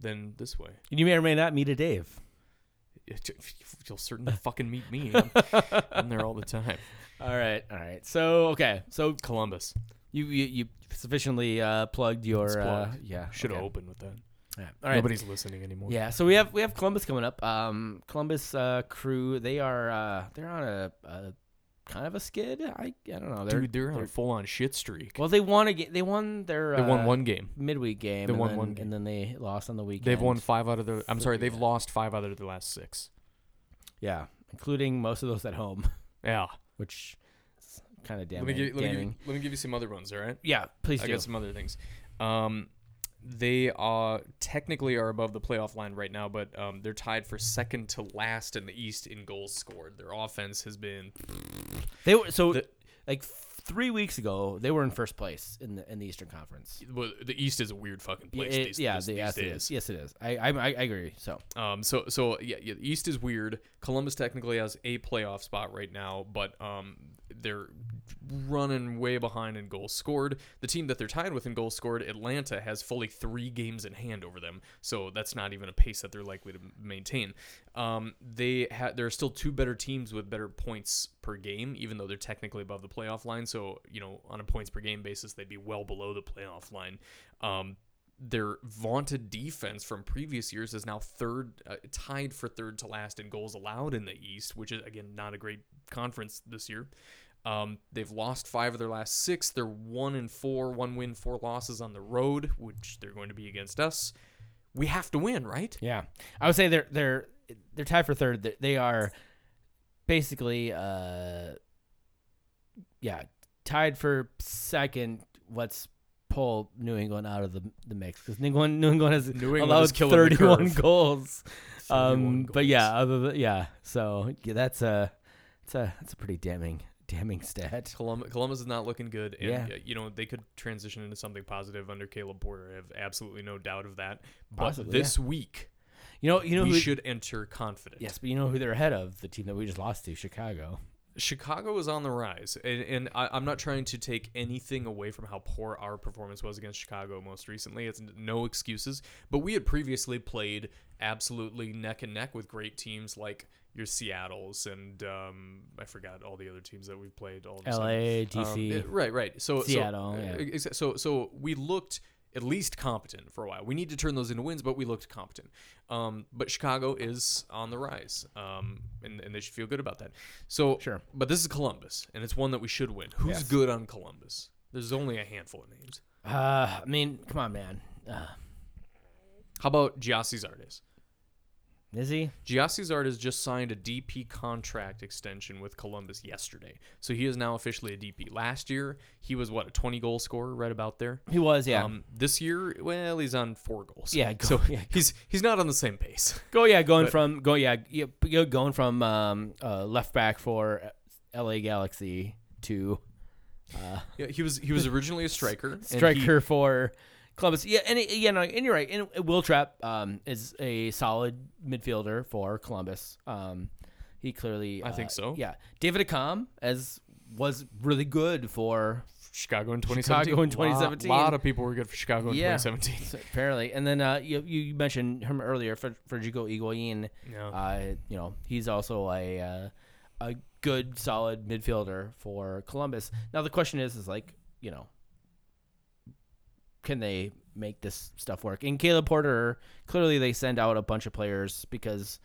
than this way. You may or may not meet a Dave. You'll certainly (laughs) fucking meet me. I'm, I'm there all the time. (laughs) All right. All right. So okay. So Columbus. you you, you sufficiently uh, plugged your It's uh, yeah. Should have okay. opened with that. Yeah. All right. Nobody's listening anymore. Yeah, so we have we have Columbus coming up. Um, Columbus uh, crew, they are uh, they're on a, a kind of a skid. I I don't know. They're, Dude, they're on a full on shit streak. well, they won a ga- they won their they won uh, one game. midweek game. They and won then, one game. and then they lost on the weekend. They've won five out of their. I'm sorry, they've lost five out of their last six. yeah, including most of those at home, (laughs) Yeah. which is kind of Let me, give, let, me give, damning. you- let me give you some other ones. All right. yeah, please I do. got some other things. Um, they are technically are above the playoff line right now, but um, they're tied for second to last in the East in goals scored. Their offense has been They were so The- like three weeks ago they were in first place in the in the Eastern Conference. well, the East is a weird fucking place. It- these, yeah, these, the, these yes, it days. is. Yes, it is. I, I I I agree. So Um, so so yeah, yeah, the East is weird. Columbus technically has a playoff spot right now, but um, they're running way behind in goals scored. The team that they're tied with in goals scored, Atlanta, has fully three games in hand over them. So that's not even a pace that they're likely to maintain. Um, they ha- there are still two better teams with better points per game, even though they're technically above the playoff line. So you know, on a points per game basis, they'd be well below the playoff line. Um, their vaunted defense from previous years is now third, uh, tied for third to last in goals allowed in the East, which is again not a great conference this year. Um, they've lost five of their last six. They're one and four, one win, four losses on the road, which they're going to be against us. We have to win, right? Yeah, I would say they're they're they're tied for third. They- are basically, uh, yeah, tied for second. Let's pull New England out of the the mix because New England New England has New England allowed the 31 (laughs) goals. 31 Um, but yeah, other than, yeah, so yeah, that's a that's a that's a pretty damning damning stat. Columbus, Columbus is not looking good, and Yeah. uh, you know they could transition into something positive under Caleb Porter. I have absolutely no doubt of that. But Possibly, this week, You know, you know we who should enter confident. Yes, but you know who they're ahead of? The team that we just lost to, Chicago. Chicago is on the rise, and, and I, I'm not trying to take anything away from how poor our performance was against Chicago most recently. It's no excuses, but we had previously played absolutely neck and neck with great teams like your Seattle's and um, I forgot all the other teams that we've played. All of a sudden. L.A., Um, DC. eh, right, right. So Seattle, So, yeah. uh, so so we looked at least competent for a while. We need to turn those into wins, but we looked competent. Um, but Chicago is on the rise, um, and, and they should feel good about that. So Sure. but this is Columbus, and it's one that we should win. Who's Yes. good on Columbus? There's only a handful of names. Uh, I mean, come on, man. Uh, How about Gyasi Zardes? Is he? Gyasi has just signed a DP contract extension with Columbus yesterday, so he is now officially a DP. Last year, he was what a 20 goal scorer, right about there. He was, yeah. Um, this year, well, he's on four goals. Yeah, go- so (laughs) yeah, he's he's not on the same pace. (laughs) go, yeah, going but- from go, yeah, yeah, going from um, uh, left back for L.A. Galaxy to uh, Yeah, he was he was originally a striker. and he- striker for Columbus. Yeah, and it- yeah, no, and you're right. And Will Trapp um, is a solid midfielder for Columbus. Um, he clearly, I think uh, so. Yeah, David Accam as was really good for Chicago in 2017. Chicago in Lot- 2017. lot of people were good for Chicago in Yeah. 2017. So, apparently. And then uh, you you mentioned him earlier, Federico Higuain. Yeah. Uh, you know, he's also a uh, a good, solid midfielder for Columbus. Now the question is, is like, you know, can they make this stuff work? And Caleb Porter, clearly they send out a bunch of players because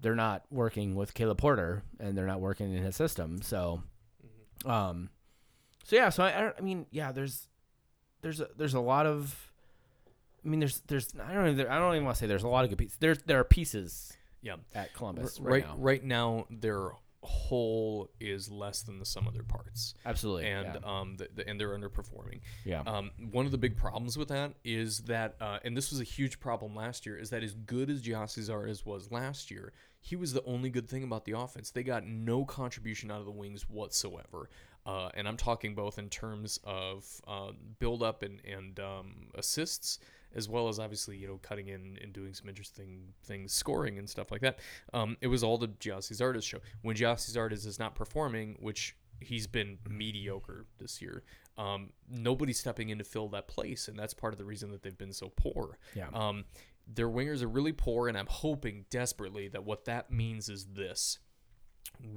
they're not working with Caleb Porter and they're not working in his system. So, um, so yeah, so I, I, mean, yeah, there's, there's, a, there's a lot of, I mean, there's, there's, I don't even, I don't even want to say there's a lot of good pieces. There's, there are pieces yeah. at Columbus right, right now. right now their whole is less than the sum of their parts. Absolutely. And yeah. um the, the, and they're underperforming. yeah. Um, one of the big problems with that is that, uh, and this was a huge problem last year, is that as good as Gyasi Zardes was last year, he was the only good thing about the offense. They got no contribution out of the wings whatsoever. Uh, and I'm talking both in terms of uh, build up and, and um, assists, as well as obviously, you know, cutting in and doing some interesting things, scoring and stuff like that. Um, it was all the Gyasi Zardes show. When Gyasi Zardes is not performing, which he's been mediocre this year. Um, nobody's stepping in to fill that place, and that's part of the reason that they've been so poor. Yeah. Um, their wingers are really poor, and I'm hoping desperately that what that means is this: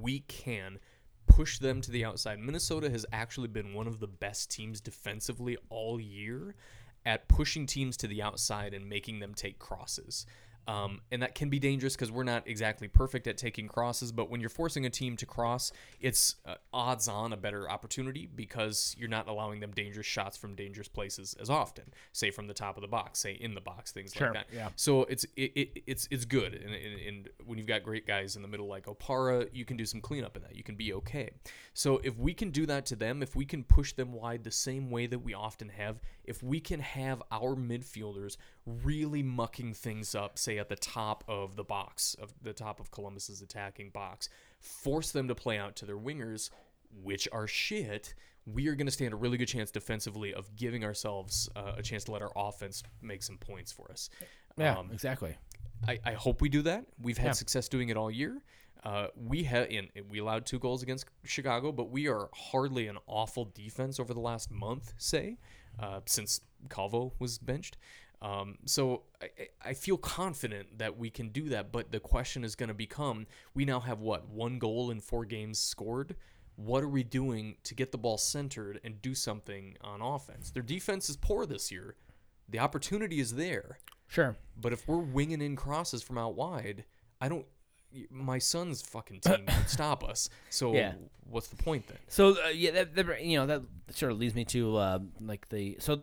we can push them to the outside. Minnesota has actually been one of the best teams defensively all year. At pushing teams to the outside and making them take crosses. Um, and that can be dangerous because we're not exactly perfect at taking crosses. But when you're forcing a team to cross, it's uh, odds on a better opportunity because you're not allowing them dangerous shots from dangerous places as often. Say from the top of the box, say in the box, things Sure, like that. yeah. So it's it, it, it's it's good, and, and, and when you've got great guys in the middle like Opara, you can do some cleanup in that. You can be okay. So if we can do that to them, if we can push them wide the same way that we often have, if we can have our midfielders really mucking things up, say at the top of the box, of the top of Columbus's attacking box, force them to play out to their wingers, which are shit. We are going to stand a really good chance defensively of giving ourselves uh, a chance to let our offense make some points for us. Yeah, Um, exactly. I, I hope we do that. We've had Yeah. success doing it all year. Uh, we have and we allowed two goals against Chicago, but we are hardly an awful defense over the last month, say, uh, since Calvo was benched. Um, so I, I- I feel confident that we can do that. But the question is going to become: We now have what one goal in four games scored. What are we doing to get the ball centered and do something on offense? Their defense is poor this year. The opportunity is there. Sure. But if we're winging in crosses from out wide, I don't. My son's fucking team (coughs) stop us. So Yeah. what's the point then? So uh, yeah, that, that you know that sort of leads me to uh, like the so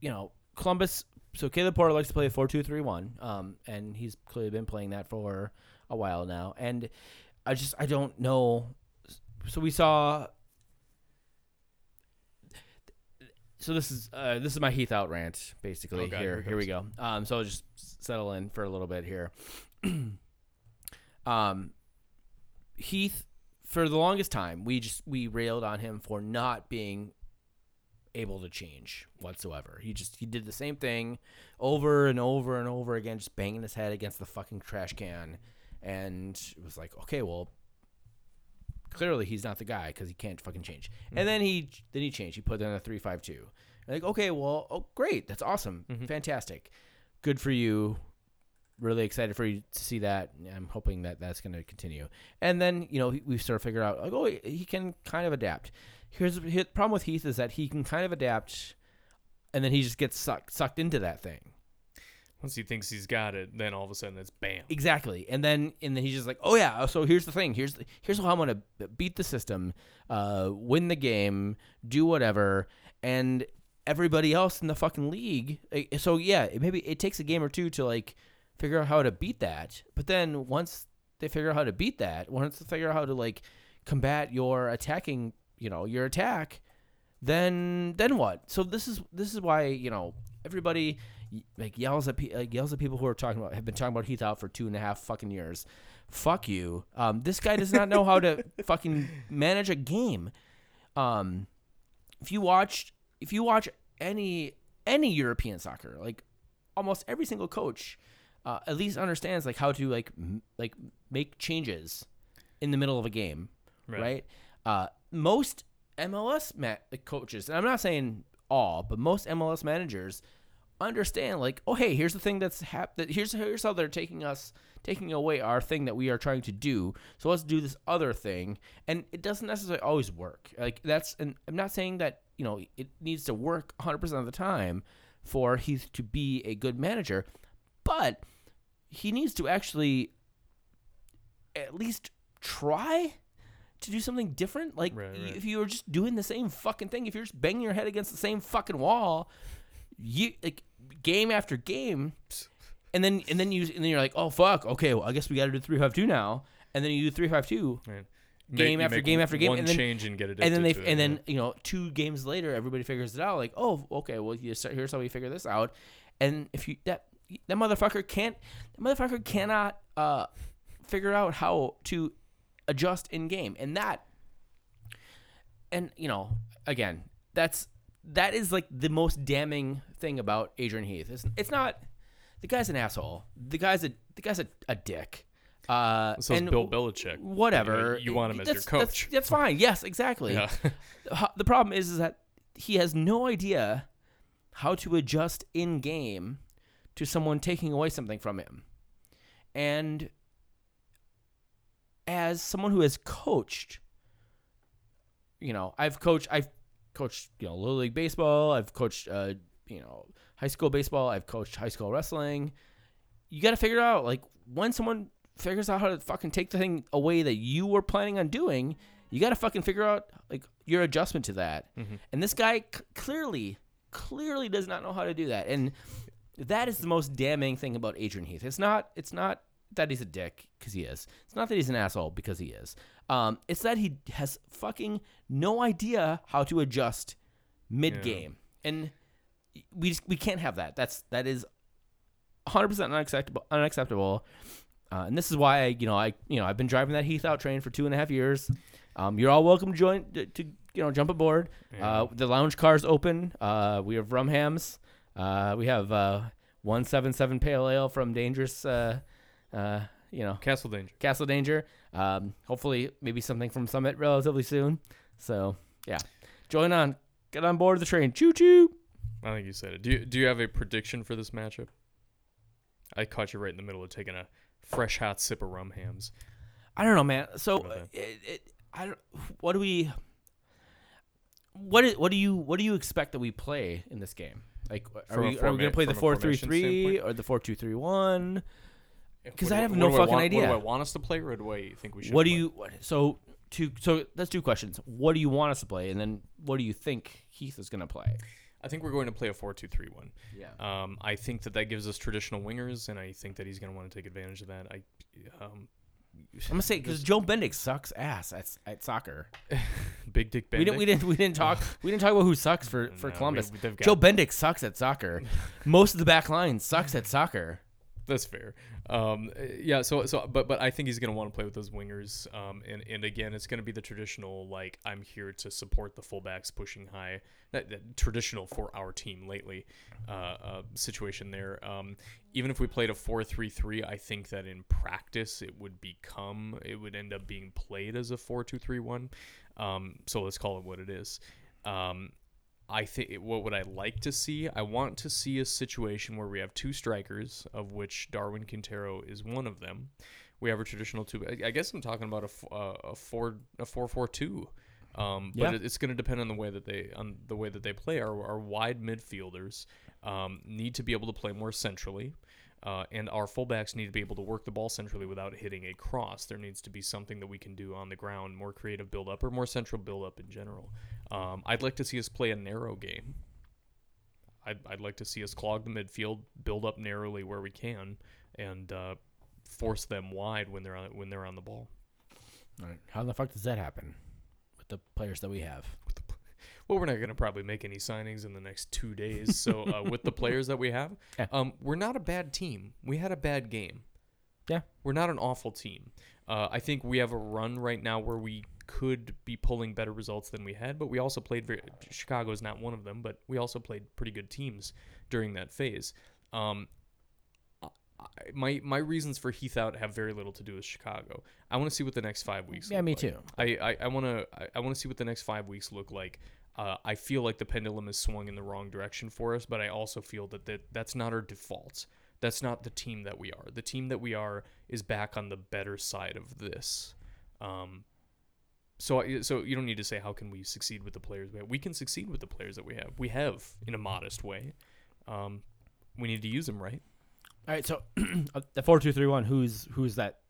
you know Columbus. So Caleb Porter likes to play a four two three one, um, and he's clearly been playing that for a while now. And I just I don't know. So we saw. So this is uh, this is my Heath out rant basically Okay, here here here we go. Um, so I'll just settle in for a little bit here. (clears throat) um, Heath for the longest time we just we railed on him for not being able to change whatsoever. He just he did the same thing over and over and over again, just banging his head against the fucking trash can, and it was like, okay, well, clearly he's not the guy because he can't fucking change. And then he then he changed. He put in a three five two. Like, okay, well, oh great, that's awesome, fantastic, good for you. Really excited for you to see that. I'm hoping that that's going to continue. And then you know we sort of figured out like, oh, he- can kind of adapt. Here's the problem with Heath is that he can kind of adapt, and then he just gets sucked sucked into that thing. Once he thinks he's got it, then all of a sudden it's bam. Exactly, and then and then he's just like, oh yeah. So here's the thing. Here's the, here's how I'm gonna beat the system, uh, win the game, do whatever, and everybody else in the fucking league. eh, So yeah, it- maybe it takes a game or two to like figure out how to beat that. But then once they figure out how to beat that, once they figure out how to like combat your attacking, you know, your attack, then then what? So this is this is why you know everybody like yells at pe- like, yells at people who are talking about have been talking about Heath out for two and a half fucking years. Fuck you. Um, this guy does not know how to (laughs) fucking manage a game. Um, if you watch if you watch any any European soccer, like almost every single coach uh, at least understands like how to like m- like make changes in the middle of a game, Right. right? Uh, most MLS ma- coaches, and I'm not saying all, but most MLS managers understand like, oh hey, here's the thing that's hap- that here's here's how they're taking us taking away our thing that we are trying to do. So let's do this other thing, and it doesn't necessarily always work. Like that's, and I'm not saying that you know it needs to work 100 percent of the time for Heath to be a good manager, but he needs to actually at least try to do something different. Like Right, right. if you're just doing the same fucking thing, if you're just banging your head against the same fucking wall, you like game after game, and then and then you and then you're like, oh fuck, okay, well I guess we got to do three five two now, and then you do three five two, Right. Game you after make game after game, one and then- change and get it. and then they and then you know two games later everybody figures it out like oh okay well here's how we figure this out and if you that that motherfucker can't that motherfucker cannot uh figure out how to adjust in game. And that and you know again that's that is like the most damning thing about Adrian Heath. It's, it's not the guy's an asshole. The guy's a the guy's a, a dick. Uh so and Bill Belichick. whatever. You want him as your That's- that's- coach. that's fine. Yes exactly. Yeah. (laughs) The problem is, is that he has no idea how to adjust in game to someone taking away something from him. And as someone who has coached, you know, I've coached, I've coached, you know, little league baseball. I've coached uh, you know high school baseball. I've coached high school wrestling. You got to figure out like when someone figures out how to fucking take the thing away that you were planning on doing. You got to fucking figure out like your adjustment to that. And this guy c- clearly, clearly does not know how to do that. And that is the most damning thing about Adrian Heath. It's not. It's not that he's a dick because he is. It's not that he's an asshole because he is. Um, it's that he has fucking no idea how to adjust mid game, and we just, we can't have that. That's that is 100 percent unacceptable. Unacceptable. Uh, and this is why I, you know, I, you know, I've been driving that Heath out train for two and a half years. Um, you're all welcome to join to, to you know jump aboard. Uh, the lounge car's open. Uh, we have rum hams. Uh, we have uh, one seven seven pale ale from Dangerous. Uh, uh, you know, Castle Danger. Castle Danger. Um, hopefully, maybe something from Summit relatively soon. So yeah, join on, get on board the train. Choo choo. I think you said it. Do you, do you have a prediction for this matchup? I caught you right in the middle of taking a fresh hot sip of rum hams. I don't know, man. So it, it, I don't. What do we? What is, what do you what do you expect that we play in this game? Like, are From a we, are we gonna play the from a four three formation three standpoint? or the four two three one? 'Cause What I have no fucking want- idea. What do I want us to play, or do I think we should? What do play? you what, so two so that's two questions. What do you want us to play, and then what do you think Heath is gonna play? I think we're going to play a four-two-three-one. Yeah. Um, I think that that gives us traditional wingers, and I think that he's going to want to take advantage of that. I, um, I'm gonna say because Joe Bendik sucks ass at, at soccer. (laughs) Big Dick Bendick. We didn't we didn't we didn't talk (laughs) we didn't talk about who sucks for for No, Columbus. we- Joe Bendik sucks at soccer. (laughs) Most of the back line sucks at soccer. That's fair. Um, uh, yeah. So so but but I think he's gonna want to play with those wingers. Um, and and again, it's gonna be the traditional like I'm here to support the fullbacks pushing high. That, that traditional for our team lately uh, uh, situation there. Um, even if we played a four three three, I think that in practice it would become it would end up being played as a four two three one. Um, so let's call it what it is. Um, I think what would I like to see? I want to see a situation where we have two strikers, of which Darwin Quintero is one of them. We have a traditional two. I guess I'm talking about a uh, a four a four four two. Um, but Yeah. it's going to depend on the way that they on the way that they play. Our, our wide midfielders um, need to be able to play more centrally. Uh, and our fullbacks need to be able to work the ball centrally without hitting a cross. There needs to be something that we can do on the ground, more creative build up or more central build up in general. Um, I'd like to see us play a narrow game. I'd, I'd like to see us clog the midfield, build up narrowly where we can, and uh, force them wide when they're on, when they're on the ball. All right. How the fuck does that happen with the players that we have? (laughs) Well, we're not going to probably make any signings in the next two days. So uh, (laughs) with the players that we have, Yeah. um, we're not a bad team. We had a bad game. Yeah. We're not an awful team. Uh, I think we have a run right now where we could be pulling better results than we had, but we also played. Very, Chicago is not one of them, but we also played pretty good teams during that phase. Um, I- I- my my reasons for Heath out have very little to do with Chicago. I want to see what the next five weeks. Yeah, me like. too. I I want to I, I want to see what the next five weeks look like. Uh, I feel like the pendulum has swung in the wrong direction for us, but I also feel that, that that's not our default. That's not the team that we are. The team that we are is back on the better side of this. Um, so so you don't need to say how can we succeed with the players we have. We can succeed with the players that we have. We have in a modest way. Um, we need to use them right. All right. So (clears throat) uh, the four two three one. Who's who's that?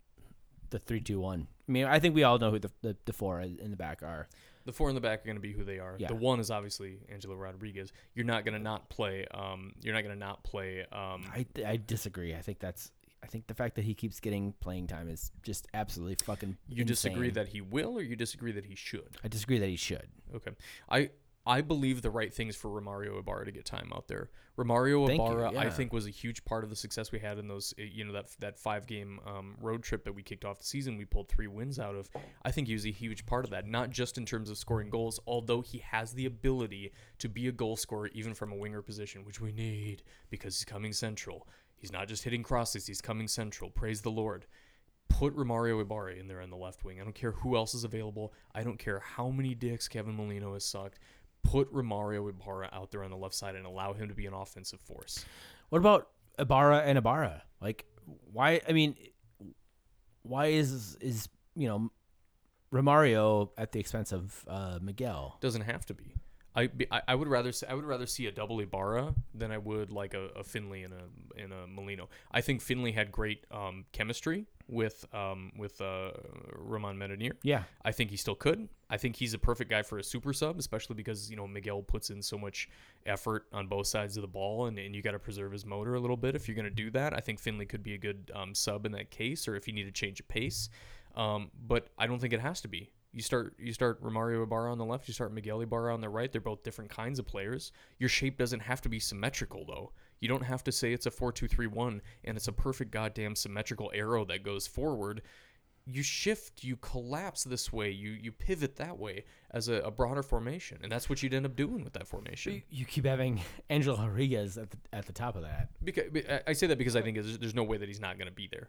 The three two one. I mean, I think we all know who the the, the four in the back are. The four in the back are going to be who they are. Yeah. The one is obviously Angelo Rodriguez. You're not going to not play. Um, you're not going to not play. Um, I I disagree. I think that's. I think the fact that he keeps getting playing time is just absolutely fucking. you disagree that he will, or you disagree that he should. I disagree that he should. Okay, I I believe the right thing is for Romario Ibarra to get time out there. Romario Thank you, Ibarra, I think, was a huge part of the success we had in those. uh, You know that that five game um, road trip that we kicked off the season. We pulled three wins out of. I think he was a huge part of that, not just in terms of scoring goals, although he has the ability to be a goal scorer even from a winger position, which we need because he's coming central. He's not just hitting crosses; he's coming central. Praise the Lord put Romario Ibarra in there on the left wing. I don't care who else is available. I don't care how many dicks Kevin Molino has sucked. Put Romario Ibarra out there on the left side and allow him to be an offensive force. What about Ibarra and Ibarra? Like, why? I mean, why is is you know Romario at the expense of uh, Miguel? Doesn't have to be. I, I would rather I would rather see a double Ibarra than I would like a, a Finlay and a and a Molino. I think Finlay had great um, chemistry with um, with uh, Romain Métanire. Yeah. I think he still could. I think he's a perfect guy for a super sub, especially because you know Miguel puts in so much effort on both sides of the ball, and, and you got to preserve his motor a little bit if you're going to do that. I think Finlay could be a good um, sub in that case, or if you need to change of pace. Um, but I don't think it has to be. You start you start Romario Ibarra on the left, you start Miguel Ibarra on the right. They're both different kinds of players. Your shape doesn't have to be symmetrical though. You don't have to say it's a 4-2-3-1 and it's a perfect goddamn symmetrical arrow that goes forward. You shift, you collapse this way, you you pivot that way as a, a broader formation, and that's what you'd end up doing with that formation. You, you keep having (laughs) Angel Rodriguez at the at the top of that. Because I- say that because I think there's, there's no way that he's not going to be there.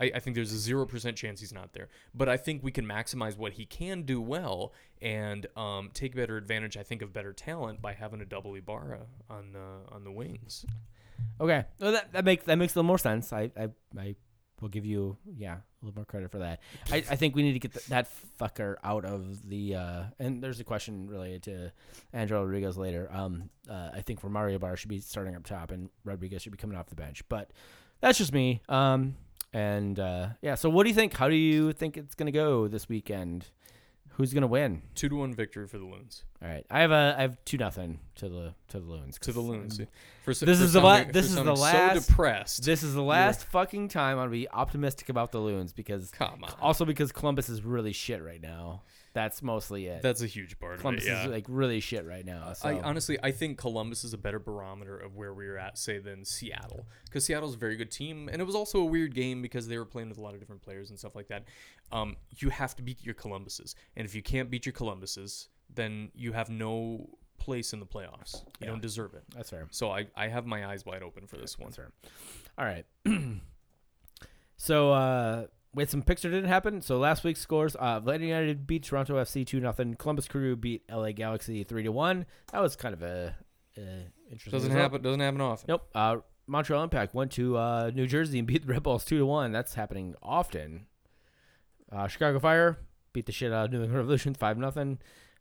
I, I think there's a zero percent chance he's not there. But I think we can maximize what he can do well and um, take better advantage. I think of better talent by having a double Ibarra on the on the wings. Okay, well, that that makes that makes a little more sense. I I, I will give you yeah a little more credit for that. I, I think we need to get th- that fucker out of the uh, and there's a question related to Angelo Rodriguez later. Um, uh, I think Romario Bar should be starting up top and Rodriguez should be coming off the bench, but that's just me. Um, and uh, yeah, so what do you think? How do you think it's gonna go this weekend? Who's gonna win? Two to one victory for the Loons. All right, I have a I have two nothing to the to the Loons. To the Loons. For, This for is the la- this is the last- So depressed. This is the last fucking time I'm gonna be optimistic about the Loons because Come on. also because Columbus is really shit right now. That's mostly it. That's a huge part Columbus of it. Yeah. is like really shit right now. So. I honestly, I think Columbus is a better barometer of where we're at, say, than Seattle, because Seattle's a very good team, and it was also a weird game because they were playing with a lot of different players and stuff like that. Um, you have to beat your Columbuses, and if you can't beat your Columbuses, then you have no place in the playoffs. You Yeah. don't deserve it. That's fair. So I, I have my eyes wide open for this one. That's fair. All right. (clears throat) so uh wait, some picks that didn't happen. So last week's scores: uh, Atlanta United beat Toronto FC two 0 Columbus Crew beat LA Galaxy three to one. That was kind of a, a interesting. Doesn't result. happen. Doesn't happen often. Nope. Uh, Montreal Impact went to uh, New Jersey and (laughs) beat the Red Bulls two to one. That's happening often. Uh, Chicago Fire beat the shit out of New England Revolution five nothing.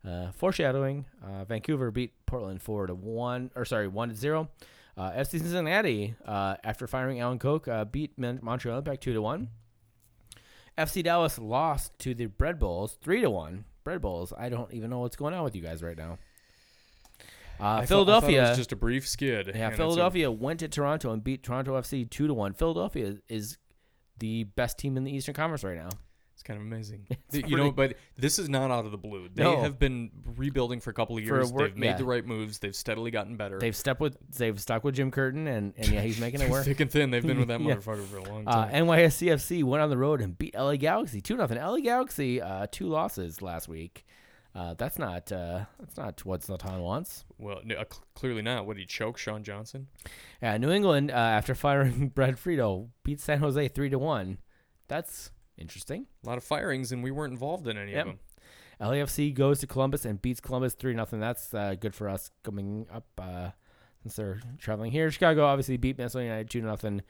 Uh, foreshadowing. Uh, Vancouver beat Portland four to one, or sorry, one to zero. Uh, FC Cincinnati, uh, after firing Alan Koch, uh, beat Montreal Impact two to one. FC Dallas lost to the Bread Bulls three to one. Bread Bulls. I don't even know what's going on with you guys right now. Uh, thought- thought Philadelphia. it was just a brief skid. Yeah, Philadelphia went to Toronto and beat Toronto FC two to one. Philadelphia is the best team in the Eastern Conference right now. It's kind of amazing. (laughs) It's you know, but this is not out of the blue. They No. have been rebuilding for a couple of years. wor- they've made yeah. the right moves. They've steadily gotten better. They've stepped with they've stuck with Jim Curtin and, and yeah, he's making it work. Thick and thin. They've been with that (laughs) Yeah. motherfucker for a long Uh, time. NYCFC went on the road and beat LA Galaxy two nothing. LA Galaxy uh, two losses last week. Uh, that's not uh, that's not what Zlatan wants. well, no, uh, cl- clearly not. What did he choke Sean Johnson? Yeah, New England uh, after firing (laughs) Brad Friedel beat San Jose three to one. That's interesting. A lot of firings, and we weren't involved in any Yep. of them. LAFC goes to Columbus and beats Columbus three nothing. That's uh, good for us coming up uh, since they're traveling here. Chicago obviously beat Minnesota United two nothing.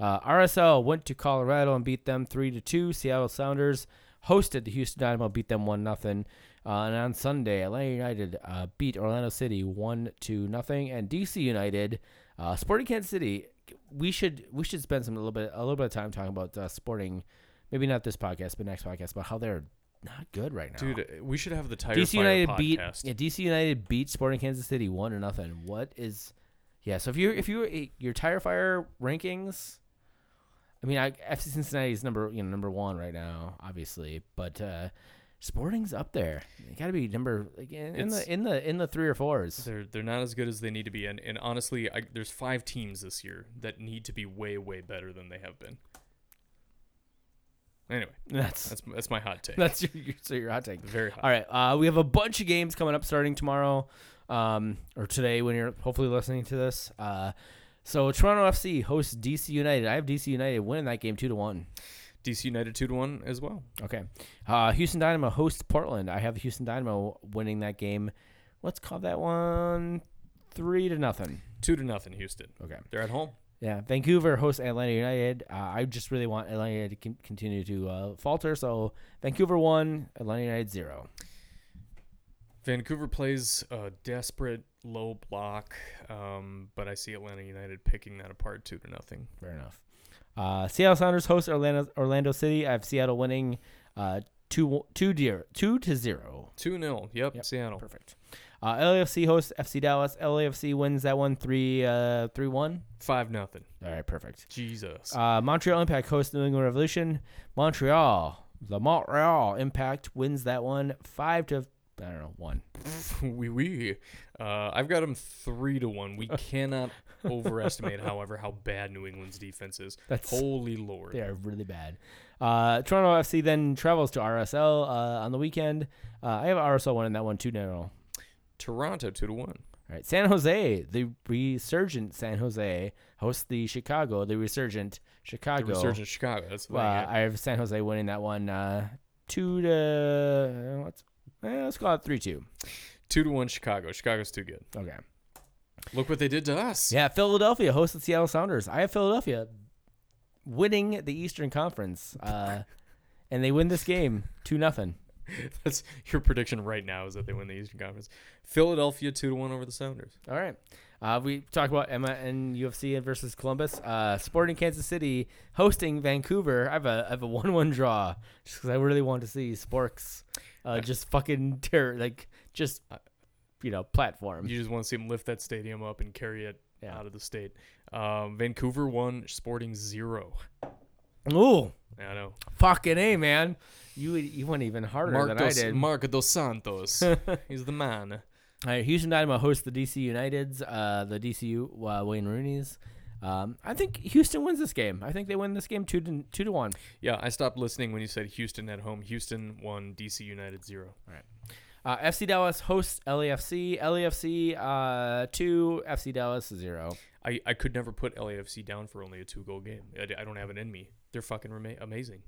Uh, RSL went to Colorado and beat them three to two. Seattle Sounders hosted the Houston Dynamo, beat them one nothing. Uh, and on Sunday, Atlanta United uh, beat Orlando City one to nothing. And DC United, uh, Sporting Kansas City. We should we should spend some a little bit a little bit of time talking about uh, Sporting. Maybe not this podcast, but next podcast about how they're not good right now. Dude, we should have the Tire DC Fire United beat podcast. yeah, DC United beat Sporting Kansas City one to nothing. What is yeah? So if you if you your tire fire rankings, I mean, I, FC Cincinnati is number you know number one right now, obviously, but uh, Sporting's up there. Got to be number like in, in the in the in the three or fours. They're they're not as good as they need to be, and, and honestly, I, there's five teams this year that need to be way way better than they have been. Anyway, That's that's that's my hot take. that's your, (laughs) your so your hot take. Very hot. All right, uh, we have a bunch of games coming up starting tomorrow, um, or today when you're hopefully listening to this. Uh, so Toronto FC hosts DC United. I have DC United winning that game two to one. DC United two to one as well. Okay. Uh, Houston Dynamo hosts Portland. I have the Houston Dynamo winning that game. Let's call that one three to nothing. Two to nothing, Houston. Okay. They're at home. Yeah. Vancouver hosts Atlanta United. Uh, I just really want Atlanta United to con- continue to uh, falter. So Vancouver one, Atlanta United zero. Vancouver plays a desperate low block, um, but I see Atlanta United picking that apart two to nothing. Fair enough. Uh, Seattle Sounders host Orlando Orlando City. I have Seattle winning uh, two two dear two to zero. Two 0 Yep, Yep. Seattle. Perfect. Uh, LAFC hosts FC Dallas. LAFC wins that one three uh three one. Five nothing. All right, perfect. Jesus. Uh, Montreal Impact hosts New England Revolution. Montreal, the Montreal Impact wins that one five to I don't know one. (laughs) Wee wee. Uh, I've got them three to one. We (laughs) cannot overestimate, however, how bad New England's defense is. That's Holy Lord. they are really bad. Uh, Toronto FC then travels to RSL uh, on the weekend. Uh, I have RSL winning that one two 0 Toronto two to one. All right, San Jose, the resurgent San Jose hosts the Chicago, the resurgent The Chicago. resurgent Chicago. That's the Uh, thing, yeah. I have San Jose winning that one uh, two to let's eh, let's call it three two. two to one Chicago. Chicago's too good. Okay. Look what they did to us. Yeah, Philadelphia hosts the Seattle Sounders. I have Philadelphia winning the Eastern Conference, uh, and they win this game two nothing. (laughs) That's your prediction right now is that they win the Eastern Conference. Philadelphia two to one over the Sounders. All right. Uh, we talked about Emma and UFC versus Columbus. Uh, Sporting Kansas City hosting Vancouver. I have a I have a (laughs) one one draw just because I really want to see Sporks uh, just fucking tear like just you know platform. You just want to see them lift that stadium up and carry it Yeah. out of the state. Um, Vancouver one, Sporting zero. Ooh, I know. fucking a man. You you went even harder Mark than I dos, did. Mark dos Santos. (laughs) He's the man. All right, Houston Dynamo hosts the DC Uniteds, uh, the DCU uh, Wayne Rooney's. Um, I think Houston wins this game. I think they win this game two to two to one. Yeah, I stopped listening when you said Houston at home. Houston one, DC United zero. Uh, FC Dallas hosts LAFC. LAFC uh, two, FC Dallas zero. I, I could never put LAFC down for only a two goal game. I, I don't have it in me. They're fucking rema- amazing.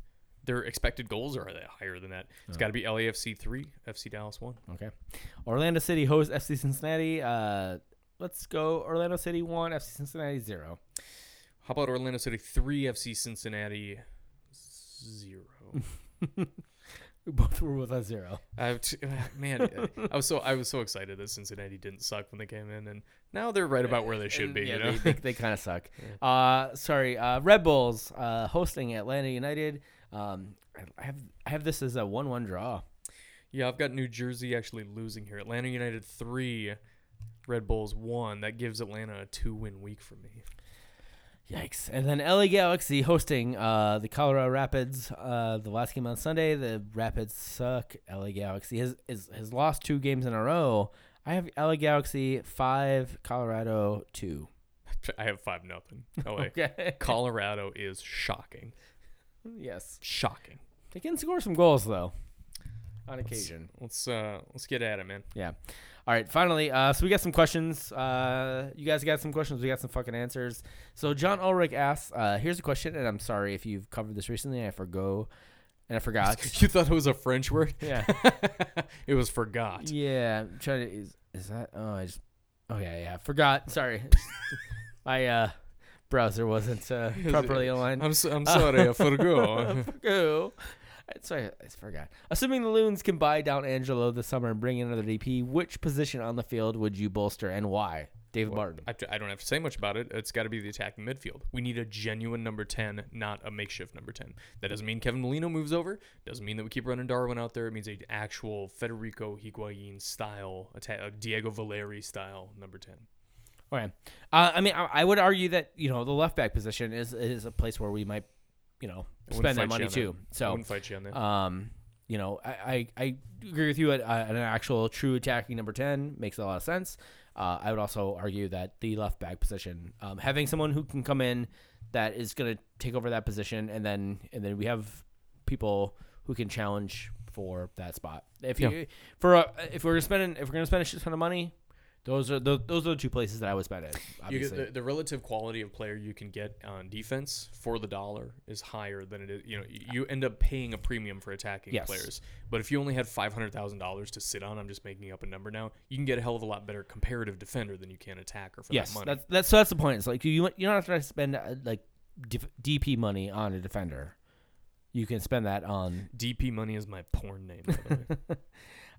Their expected goals are higher than that. It's got to be LAFC three, FC Dallas one. Okay. Orlando City hosts FC Cincinnati. Uh, let's go Orlando City one, FC Cincinnati zero. How about Orlando City three, FC Cincinnati zero? We (laughs) both were with a zero. I t- man, I was so I was so excited that Cincinnati didn't suck when they came in, and now they're right about where they should be. yeah, you know, they, they, they kind of suck. (laughs) Uh, sorry, uh, Red Bulls uh, hosting Atlanta United. Um, I- have I have this as a one-one draw. yeah, I've got New Jersey actually losing here. Atlanta United three, Red Bulls one. That gives Atlanta a two-win week for me. Yikes! And then LA Galaxy hosting uh, the Colorado Rapids. Uh, the last game on Sunday, the Rapids suck. LA Galaxy has is, has lost two games in a row. I have LA Galaxy five, Colorado two. (laughs) I have five nothing. LA. (laughs) Okay. Colorado is shocking, yes, shocking. they can score some goals though, on occasion. Let's uh let's get at it, man. Yeah. All right. Finally, uh, so we got some questions. Uh, you guys got some questions. We got some fucking answers. So John Ulrich asks, uh, "Here's a question, and I'm sorry if you've covered this recently. I forgo, and I forgot. (laughs) You thought it was a French word? yeah, (laughs) it was forgot. yeah. I'm trying to. Is, is that? Oh, I just. Oh yeah, yeah. Forgot. Sorry. (laughs) I uh, browser wasn't uh, (laughs) properly aligned. I'm so, I'm sorry, I (laughs) forgot. Forgo. Sorry, I forgot. Assuming the Loons can buy down Angelo this summer and bring in another DP, which position on the field would you bolster and why? David Well, Martin. I, I don't have to say much about it. It's got to be the attacking midfield. We need a genuine number 10, not a makeshift number 10. That doesn't mean Kevin Molino moves over. Doesn't mean that we keep running Darwin out there. It means a actual Federico Higuain style, uh, Diego Valeri style number 10. Okay. Uh, I mean, I, I would argue that you know the left back position is is a place where we might, you know, spend that money too. I So, wouldn't fight you on that. um, you know, I, I, I agree with you. At, uh, an actual true attacking number ten makes a lot of sense. Uh, I would also argue that the left back position, um, having someone who can come in that is going to take over that position, and then and then we have people who can challenge for that spot. If you Yeah. for a, if we're spending if we're going to spend a shit ton of money, those are the, those are the two places that I would spend it. Obviously. the, the relative quality of player you can get on defense for the dollar is higher than it is. You know, you end up paying a premium for attacking Yes. players. But if you only had five hundred thousand dollars to sit on, I'm just making up a number now. You can get a hell of a lot better comparative defender than you can attacker for Yes, that money. that's that's so that's the point. It's like you you don't have to spend uh, like DP money on a defender. You can spend that on. DP money is my porn name. (laughs)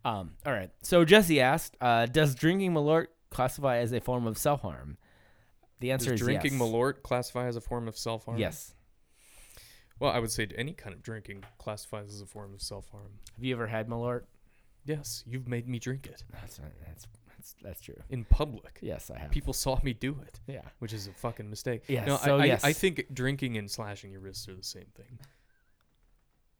By the way. Um, all right. So Jesse asked, uh, "Does drinking Malort classify as a form of self harm?" The answer is Does is drinking yes. Malort classify as a form of self harm? Yes. Well, I would say any kind of drinking classifies as a form of self harm. Have you ever had Malort? Yes, you've made me drink it That's right. That's that's that's true. in public. Yes, I have. People saw me do it, Yeah. which is a fucking mistake. Yeah, No, so I, I, yes. I think drinking and slashing your wrists are the same thing.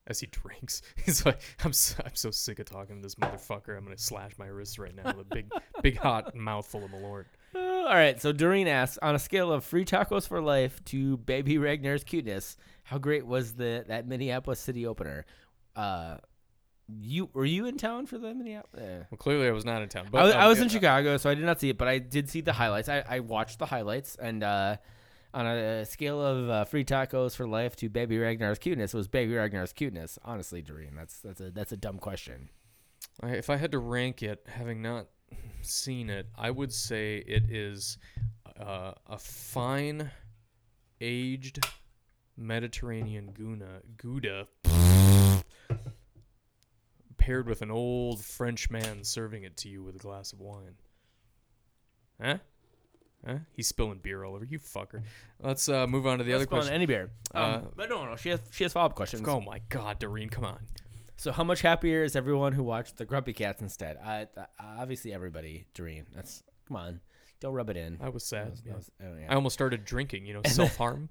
As he (laughs) drinks, he's like, "I'm so, I'm so sick of talking to this motherfucker. I'm gonna slash my wrists right now with a big, (laughs) big hot mouthful of Malort." Uh, all right. So Doreen asks, on a scale of free tacos for life to Baby Ragnar's cuteness, how great was the that Minneapolis city opener? Uh, you were you in town for the Minneapolis? Uh, Well, clearly I was not in town. But I was, um, I was in uh, Chicago, so I did not see it, but I did see the highlights. I, I watched the highlights, and uh, on a scale of uh, free tacos for life to Baby Ragnar's cuteness, was Baby Ragnar's cuteness. Honestly, Doreen, that's that's a that's a dumb question. If I had to rank it, having not seen it, I would say it is uh, a fine, aged Mediterranean guna gouda paired with an old French man serving it to you with a glass of wine. Huh? Huh? He's spilling beer all over you, fucker. Let's uh, move on to the Let's other go on question. any beer. Um, Uh, but no, no, she has she has follow up questions. Oh my God, Doreen, come on. So, how much happier is everyone who watched the Grumpy Cats instead? I, I obviously everybody, Doreen. That's come on, don't rub it in. I was sad. That was- that yeah. oh, yeah. I almost started drinking. You know, (laughs) self harm.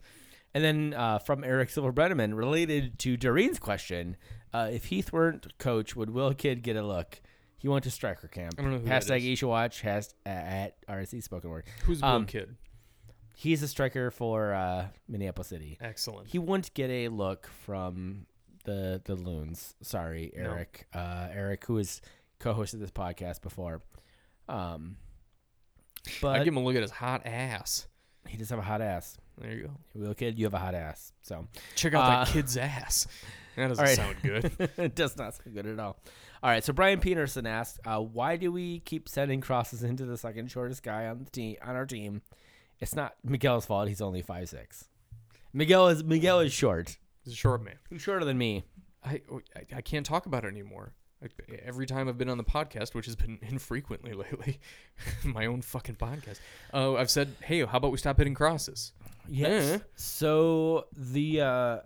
And then uh, from Eric Silverbrenneman, related to Doreen's question, uh, if Heath weren't coach, would Will Kidd get a look? He went to striker camp. I don't know who that Hashtag is. Watch has, uh, at RSC Spoken Word. Who's Will Um, Kid? He's a striker for uh, Minneapolis City. Excellent. He wouldn't get a look from the the loons. Sorry, No. Eric. Uh, Eric, who has co-hosted this podcast before. Um, but I'd give him a look at his hot ass. he does have a hot ass. There you go. Will Kid, you have a hot ass. So Check out Uh, that kid's ass. That doesn't right. sound good. (laughs) it does not sound good at all. All right, so Brian Peterson asked, uh, "Why do we keep sending crosses into the second shortest guy on the team on our team? It's not Miguel's fault. He's only five six. Miguel is Miguel is short. He's a short man. He's shorter than me. I, I, I can't talk about it anymore. Every time I've been on the podcast, which has been (laughs) infrequently lately, (laughs) my own fucking podcast, uh, I've said, hey, how about we stop hitting crosses? Yes. Eh. So the uh,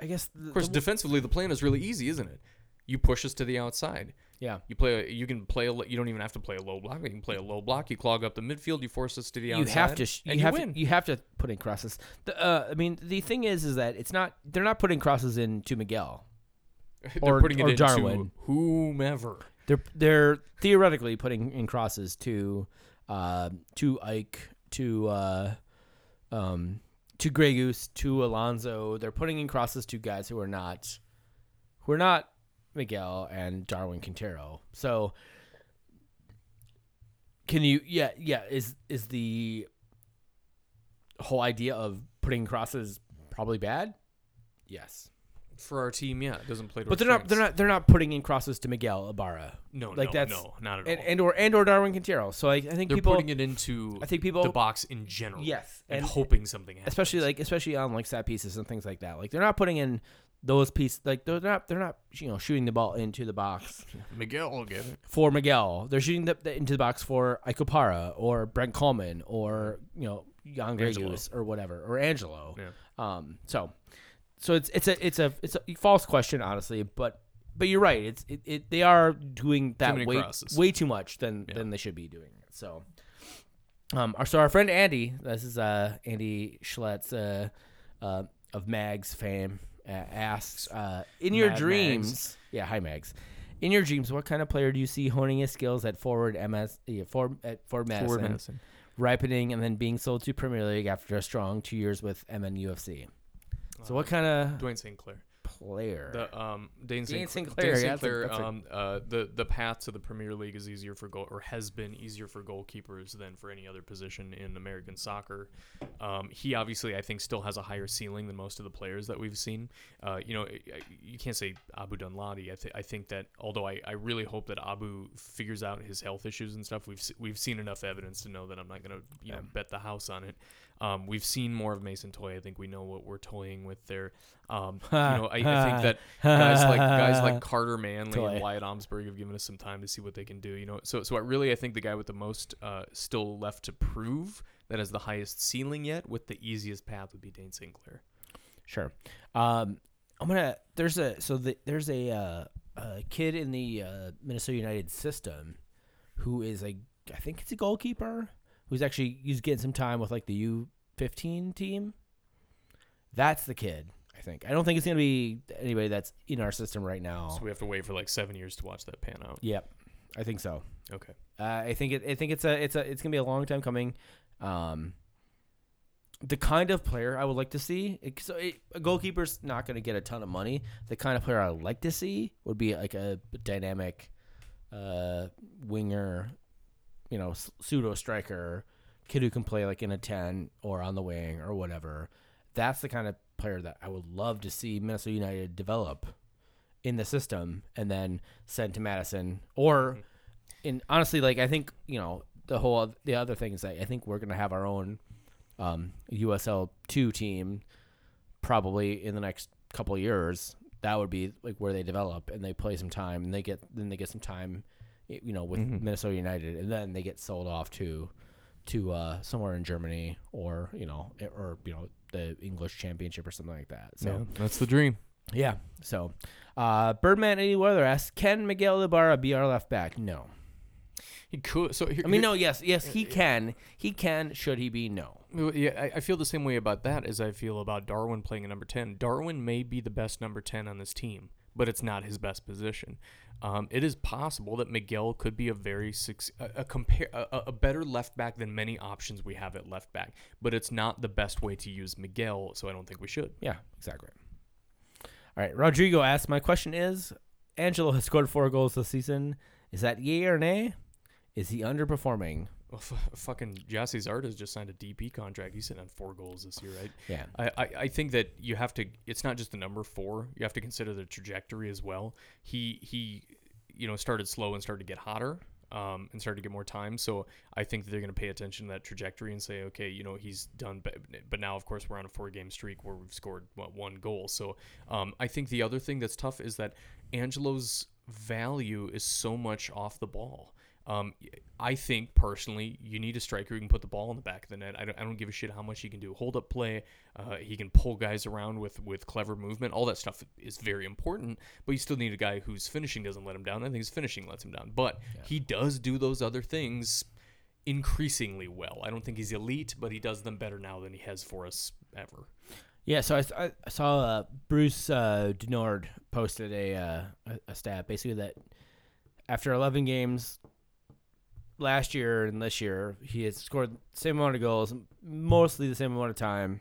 I guess the, Of course, the- defensively, the plan is really easy, isn't it? You push us to the outside. yeah. You play. A, you can play. A, you don't even have to play a low block. You can play a low block. You clog up the midfield. You force us to the outside. You have to. Sh- you have win. to. You have to put in crosses. The, uh, I mean, the thing is, is that it's not. They're not putting crosses into Miguel. (laughs) They're or- putting it or Darwin. whomever. They're they're theoretically putting in crosses to, uh, to Ike, to uh, um, to Grey Goose, to Alonso. They're putting in crosses to guys who are not, who are not Miguel and Darwin Quintero. So, can you? Yeah, yeah. Is is the whole idea of putting crosses probably bad? Yes, For our team, yeah, it doesn't play. To but they're not. They're not. They're not putting in crosses to Miguel Ibarra. No, like no, that's- no, not at and, all. and or and or Darwin Quintero. So I, I think they're people, putting it into I think people, the box in general. yes, and, and hoping something happens. especially like especially on like set pieces and things like that. Like they're not putting in those pieces. Like they're not they're not you know shooting the ball into the box Miguel will get it. for Miguel. They're shooting the, the into the box for Ike Opara or Brent Kallman or you know Jan Angelo. Gregus or whatever or Angelo. Yeah. Um. So, so it's it's a it's a it's a false question honestly, but. But you're right. It's it, it they are doing that way crosses. way too much than Yeah. than they should be doing it. So, um, our so our friend Andy, this is uh Andy Schletz, uh, uh of Mags fame, uh, asks, uh, in your Mad dreams, yeah, hi Mags, in your dreams, what kind of player do you see honing his skills at forward MS, yeah, forward at forward Madison, Forward Madison. ripening, and then being sold to Premier League after a strong two years with MN UFC? So, what kind of Dwayne St. Clair. player? The um Dane Dane St. St. Clair. Clair, Dane yeah, St. that's a- Clair. that's a- Um, uh, the the path to the Premier League is easier for goal or has been easier for goalkeepers than for any other position in American soccer. Um, he obviously, I think, still has a higher ceiling than most of the players that we've seen. Uh, you know, I- I- you can't say Abu Danladi. I, th- I think that although I, I really hope that Abu figures out his health issues and stuff, we've se- we've seen enough evidence to know that I'm not gonna you know bet the house on it. Um, we've seen more of Mason Toye. I think we know what we're toying with there. Um, (laughs) you know, I, I think that guys like guys like (laughs) Carter Manley Toy. and Wyatt Omsberg have given us some time to see what they can do. You know, so so I really I think the guy with the most uh, still left to prove that has the highest ceiling yet, with the easiest path would be Dayne St. Clair. Sure. Um, I'm gonna. There's a so the, there's a uh, a kid in the uh, Minnesota United system who is a I think it's a goalkeeper who's actually he's getting some time with like the U15 team. That's the kid. I think. I don't think it's gonna be anybody that's in our system right now. So we have to wait for like seven years to watch that pan out. Yep, I think so. Okay. Uh, I think it. I think it's a. It's a. It's gonna be a long time coming. Um, the kind of player I would like to see. It, so it, a goalkeeper's not gonna get a ton of money. The kind of player I would like to see would be like a dynamic, uh, winger, you know, pseudo striker, kid who can play like in a ten or on the wing or whatever. That's the kind of player that I would love to see Minnesota United develop in the system and then send to Madison or in honestly like I think you know the whole the other thing is that I think we're gonna have our own um, USL two team probably in the next couple of years that would be like where they develop and they play some time and they get then they get some time you know with Mhm. Minnesota United and then they get sold off to to uh, somewhere in Germany or you know eh, or you know the English Championship or something like that so that's the dream. yeah. So, uh, Birdman Any Weather asks, can Miguel Ibarra be our left back? No. He could. So here, I mean, no. Yes, yes, he can. He can. Should he be? No. Yeah, I, I feel the same way about that as I feel about Darwin playing a number 10. Darwin may be the best number 10 on this team, but it's not his best position. Um, it is possible that Miguel could be a very a, a compare a- a better left back than many options we have at left back, but it's not the best way to use Miguel, so I don't think we should. Yeah, exactly. All right. Rodrigo asks, my question is, Angelo has scored four goals this season. Is that yay or nay? Is he underperforming? Well, f- fucking Gyasi Zardes just signed a DP contract. He's sitting on four goals this year, right? Yeah. I, I, I think that you have to it's not just the number four you have to consider the trajectory as well he he you know started slow and started to get hotter um, and started to get more time so i think that they're going to pay attention to that trajectory and say okay you know he's done but, but now of course we're on a four game streak where we've scored what, one goal so um, i think the other thing that's tough is that angelo's value is so much off the ball um, I think personally, you need a striker who can put the ball in the back of the net. I don't, I don't give a shit how much he can do. Hold up play. Uh, he can pull guys around with, with clever movement. All that stuff is very important, but you still need a guy whose finishing doesn't let him down. I think his finishing lets him down. But he does do those other things increasingly well. I don't think he's elite, but he does them better now than he has for us ever. Yeah, so I, I saw uh, Bruce uh, Denord posted a, uh, a a stat basically that after 11 games last year and this year, he has scored the same amount of goals, mostly the same amount of time.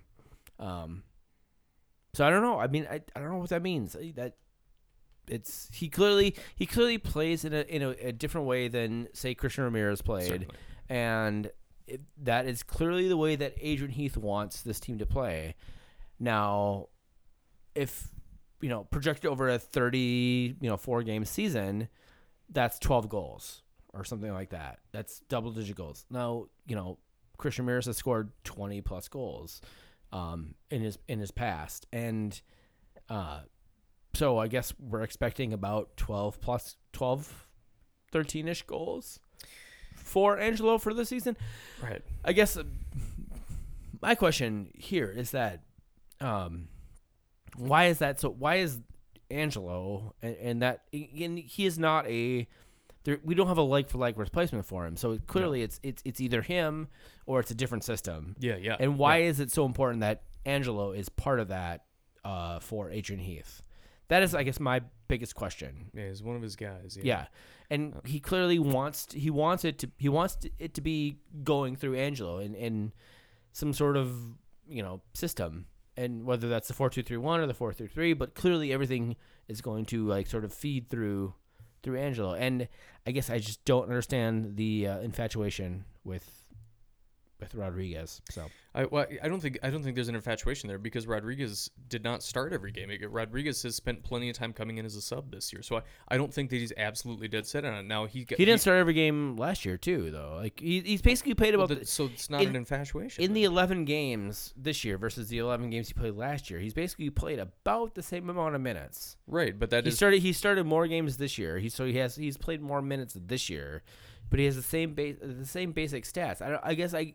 Um, so I don't know. I mean, I, I don't know what that means. That it's he clearly he clearly plays in a in a, a different way than say Christian Ramirez played Certainly. and it, that is clearly the way that Adrian Heath wants this team to play. Now, if you know projected over a thirty, you know, four game season, that's twelve goals or something like that. That's double digit goals. Now, you know, Christian Ramirez has scored twenty plus goals um, in his in his past, and uh, so I guess we're expecting about twelve plus 12, 13 ish goals for Angelo for the season. Right. I guess uh, my question here is that um, why is that so? Why is Angelo and, and that and he is not a there, we don't have a like for like replacement for him. So clearly it's it's it's either him or it's a different system. Yeah, yeah. And why yeah. is it so important that Angelo is part of that uh, for Adrian Heath? That is, I guess, my biggest question. Yeah, he's one of his guys. Yeah, yeah. and he clearly wants to, he wants it to he wants to, it to be going through Angelo in in some sort of you know system, and whether that's the four two three one or the four three three, but clearly everything is going to like sort of feed through through Angelo, and I guess I just don't understand the uh, infatuation with with Rodriguez. So I well, I don't think I don't think there's an infatuation there because Rodriguez did not start every game. Rodriguez has spent plenty of time coming in as a sub this year, so I, I don't think that he's absolutely dead set on it. Now he got- he didn't start every game last year too, though. Like he, he's basically played well, about that- so it's not in- an infatuation. in the 11 games this year versus the 11 games he played last year. He's basically played about the same amount of minutes. right, but that He is started he started more games this year. He so he has he's played more minutes this year, but he has the same base the same basic stats. I don't, I guess I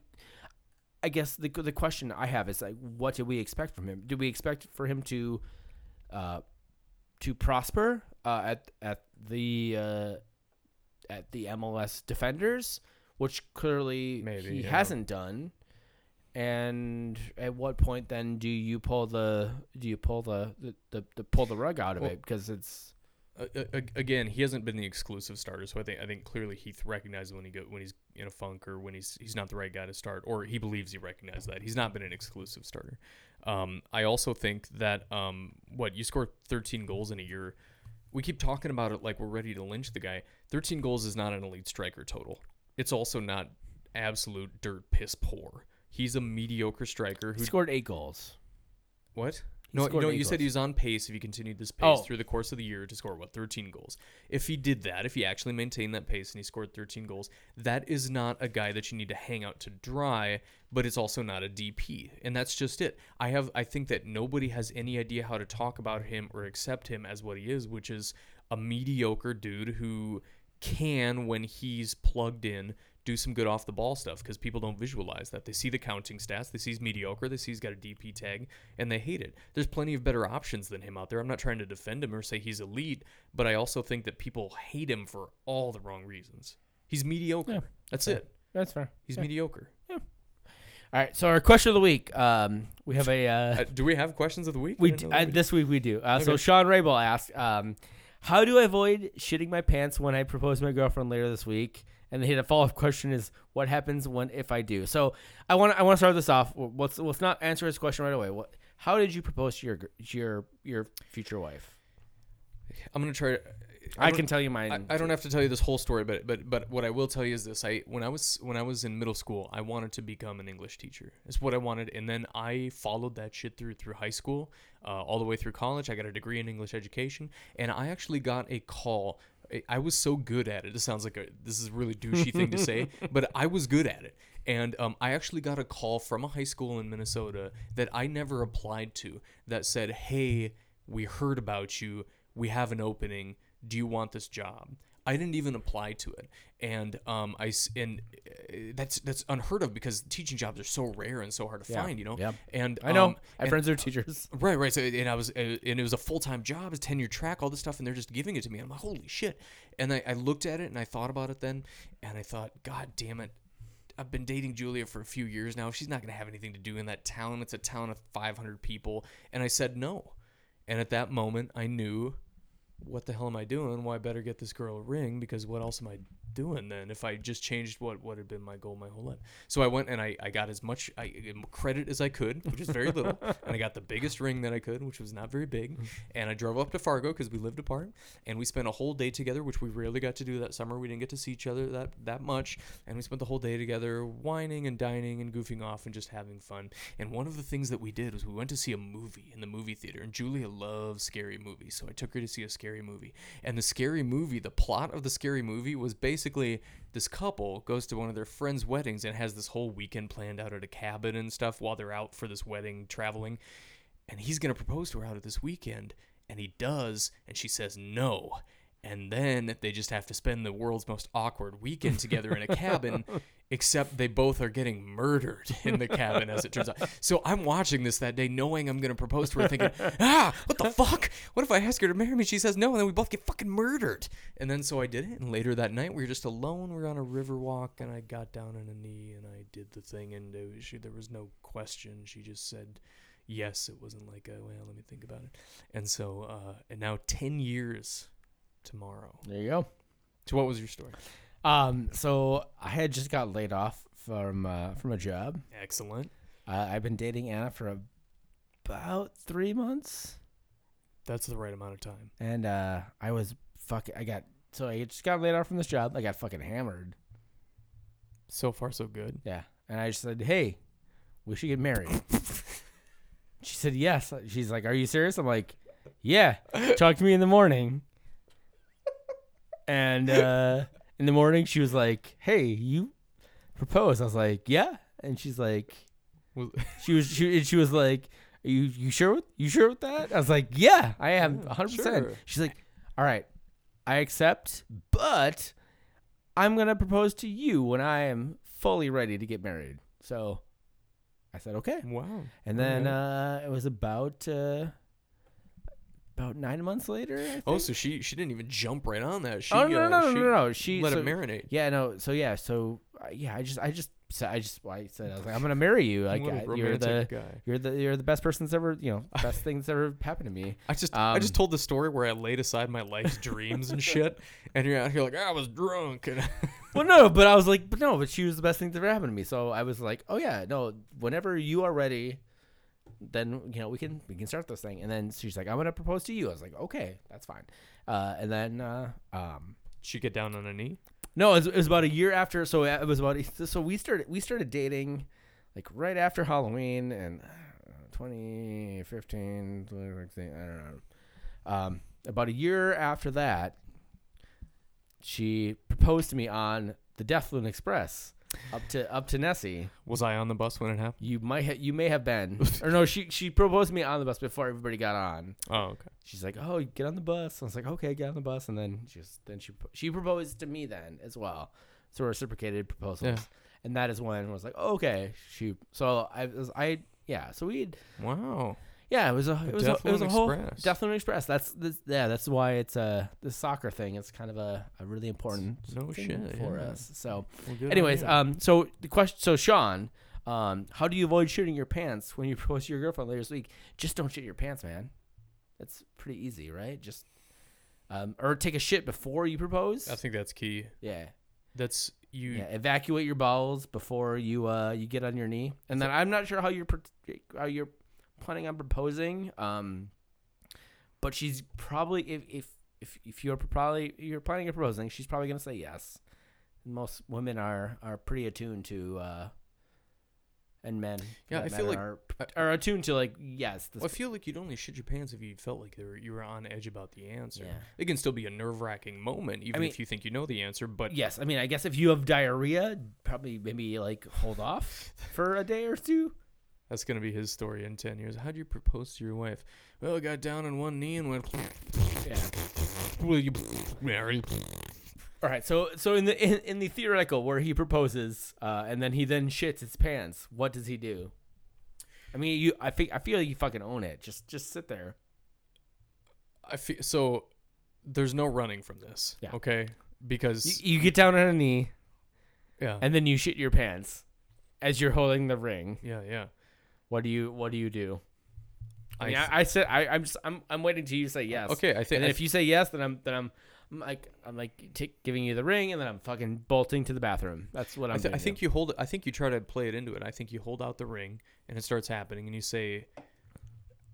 I guess the the question I have is like what did we expect from him? Did we expect for him to uh to prosper uh, at at the uh, at the MLS defenders, which clearly Maybe, he yeah. hasn't done. And at what point then do you pull the do you pull the the, the, the pull the rug out of Well, it because it's uh, uh, again, he hasn't been the exclusive starter, so I think I think clearly Heath recognizes when he go when he's in a funk or when he's he's not the right guy to start, or he believes he recognizes that he's not been an exclusive starter. Um, I also think that um, what you scored 13 goals in a year. We keep talking about it like we're ready to lynch the guy. 13 goals is not an elite striker total. It's also not absolute dirt piss poor. He's a mediocre striker he who scored eight goals. what? No, you know, you said he was on pace if he continued this pace Oh. through the course of the year to score what 13 goals. If he did that, if he actually maintained that pace and he scored 13 goals, that is not a guy that you need to hang out to dry, but it's also not a DP. And that's just it. I have I think that nobody has any idea how to talk about him or accept him as what he is, which is a mediocre dude who can when he's plugged in do some good off the ball stuff because people don't visualize that. They see the counting stats, they see he's mediocre, they see he's got a DP tag, and they hate it. There's plenty of better options than him out there. I'm not trying to defend him or say he's elite, but I also think that people hate him for all the wrong reasons. He's mediocre. Yeah. That's it. That's fair. He's Yeah. mediocre. Yeah. All right, so our question of the week. Um, we have a uh, (laughs) Uh, do we have questions of the week? We d- know that uh, this week we do. Uh, So Sean Rabel asked, um, "How do I avoid shitting my pants when I propose to my girlfriend later this week?" And then the follow up question is, "What happens when if I do?" So I want I want to start this off. Let's let's not answer this question right away. What? How did you propose to your your your future wife? I'm gonna try. To, I, don't- can tell you mine. I, I don't have to tell you this whole story, but but but what I will tell you is this: I when I was when I was in middle school, I wanted to become an English teacher. It's what I wanted, and then I followed that shit through through high school, uh, all the way through college. I got a degree in English education, and I actually got a call. I- was so good at it. This sounds like a this is a really douchey thing to say, (laughs) but I was good at it. And um, I actually got a call from a high school in Minnesota that I never applied to that said, "Hey, we heard about you. We have an opening. Do you want this job?" I didn't even apply to it, and um, I and uh, that's that's unheard of because teaching jobs are so rare and so hard to Yeah. find. You know. Yeah. And I know. um, I have friends who are teachers. (laughs) Right, right. So, and I was, uh, and it was a full time job, a tenure track, all this stuff, and they're just giving it to me. I'm like, holy shit! And I, I looked at it and I thought about it then, and I thought, God damn it! I've been dating Julia for a few years now. She's not gonna have anything to do in that town. It's a town of 500 people, and I said no. And at that moment, I knew, what the hell am I doing? Well, I better get this girl a ring because what else am I doing then if I just changed what what had been my goal my whole life? So I went and I, I got as much I, credit as I could, which is very (laughs) little, and I got the biggest ring that I could, which was not very big. (laughs) And I drove up to Fargo because we lived apart, and we spent a whole day together, which we rarely got to do that summer. We didn't get to see each other that that much, and we spent the whole day together, wining and dining and goofing off and just having fun. And one of the things that we did was we went to see a movie in the movie theater, and Julia loves scary movies, so I took her to see a scary movie. And the scary movie, the plot of the scary movie was basically this couple goes to one of their friends' weddings and has this whole weekend planned out at a cabin and stuff while they're out for this wedding traveling. And he's going to propose to her out at this weekend. And he does. And she says no. And then they just have to spend the world's most awkward weekend together in a cabin, (laughs) except they both are getting murdered in the cabin, as it turns out. So I'm watching this that day, knowing I'm going to propose to her, thinking, (laughs) ah, what the fuck? What if I ask her to marry me? She says no, and then we both get fucking murdered. And then so I did it. And later that night, we were just alone. We were on a river walk, and I got down on a knee and I did the thing. And was, she, there was no question. She just said, yes. It wasn't like, a, well, let me think about it. And so, uh, and now 10 years tomorrow. There you go. So, what was your story? Um, so I had just got laid off from uh, from a job. Excellent. Uh, I've been dating Anna for about three months, That's the right amount of time. and uh, I was fucking. I got so I just got laid off from this job. I got fucking hammered. So far, so good. Yeah, And I just said, "Hey, we should get married." (laughs) she said, "Yes." She's like, "Are you serious?" I'm like, "Yeah." Talk to me in the morning. And uh, in the morning, she was like, "Hey, you propose?" I was like, "Yeah." And she's like, (laughs) she was she, and she was like, "Are you you sure with you sure with that?" I was like, "Yeah, I am Yeah, 100." sure. percent She's like, "All right, I accept, but I'm gonna propose to you when I am fully ready to get married." So I said, "Okay," Wow. and then uh, it was about uh, about nine months later. I Oh, so she she didn't even jump right on that. She, oh no, uh, no, no, she no, no, no. She let so, it marinate. Yeah, no. So yeah, so uh, yeah, I just, I just, said, I just, I said, I was like, I'm gonna marry you. Like, I- you're the, guy. you're the, you're the best person that's ever, you know, best thing that's ever happened to me. (laughs) I just I just Um, told the story where I laid aside my life's dreams and shit, (laughs) and you're out here like I was drunk and (laughs) Well, no, but I was like, but no, but she was the best thing that ever happened to me. So I was like, oh yeah, no, whenever you are ready, then you know we can we can start this thing. And then she's like, I'm gonna propose to you. I was like, okay, that's fine. Uh, and then uh, um, she get down on a knee. No, it was, it was about a year after. So it was about so we started we started dating like right after Halloween and uh, 2015, 2016, I don't know. Um, about a year after that, she proposed to me on the Deathloon Express up to up to Nessie. Was I on the bus when it happened? You might ha- you may have been (laughs) or no she she proposed to me on the bus before everybody got on. Oh, okay. She's like, "Oh, get on the bus." I was like, "Okay, get on the bus." And then just then she she proposed to me then as well. So reciprocated proposals, Yeah. and that is when I was like, "Okay." She so I was I yeah. So we Wow. Yeah it was a it was a, it was a whole Express. Deathloon Express. That's this, yeah that's why it's uh the soccer thing. It's kind of a, a really important No thing shit, for yeah. us. So Well, anyways, um so the question so Sean. Um, how do you avoid shitting your pants when you (laughs) propose to your girlfriend later this week? Just don't shit your pants, man. That's pretty easy, right? Just um, or take a shit before you propose. I think that's key. yeah, That's you. yeah. Evacuate your bowels before you uh you get on your knee. And then I'm not sure how you're how you're planning on proposing. Um, but she's probably if if if, if you're probably you're planning on proposing, she's probably gonna say yes. Most women are are pretty attuned to. uh and men, Yeah, I feel like- are, are attuned to like yes. This, Well, I feel like you'd only shit your pants if you felt like were, you were on edge about the answer. Yeah. It can still be a nerve wracking moment, even mean- if you think you know the answer. But Yes, I mean, I guess if you have diarrhea, probably maybe like hold off for a day or two. That's gonna be his story in ten years. How'd you propose to your wife? Well, I got down on one knee and went. Yeah. Will you marry? All right. So, so in the in, in the theoretical where he proposes, uh, and then he then shits his pants, what does he do? I mean, you. I think I feel like you fucking own it. Just just sit there. I feel so. There's no running from this. Yeah. Okay. Because You, you get down on a knee, yeah, and then you shit your pants as you're holding the ring. yeah, yeah. What do you What do you do? I mean, I, I said I, I'm just I'm I'm waiting till you say yes. okay. I think And I if you say yes, then I'm then I'm, I'm like I'm like take, giving you the ring, and then I'm fucking bolting to the bathroom. That's what I'm. I, th- I think you hold it. I think you try to play it into it. I think you hold out the ring and it starts happening, and you say,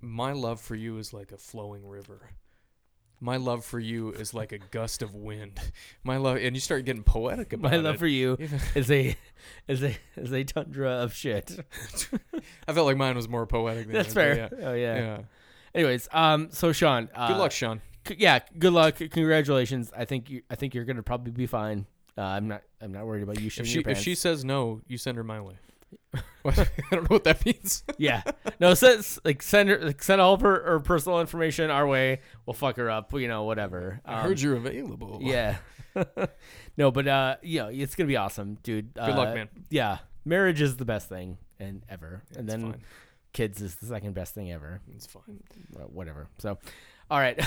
"My love for you is like a flowing river. My love for you is like a gust of wind. My love," and you start getting poetic about it. my it. love for you (laughs) is a is a is a tundra of shit. I felt like mine was more poetic. Than That's yours, fair. but Oh Yeah. yeah. yeah. Anyways, um, so Sean, uh, Good luck, Sean. c- yeah, good luck. Congratulations. I think you I think you're gonna probably be fine. Uh, I'm not I'm not worried about you If shitting she your if pants. she says no, you send her my way. (laughs) What? I don't know what that means. (laughs) yeah, no, send like send her like, send all of her, her personal information our way. We'll fuck her up. You know, whatever. I Um, heard you're available. (laughs) Yeah. no, but uh, you know, it's gonna be awesome, dude. Good luck, Uh, man. Yeah, marriage is the best thing and ever, and then fine. kids is the second best thing ever. It's fine. Well, whatever. So, all right,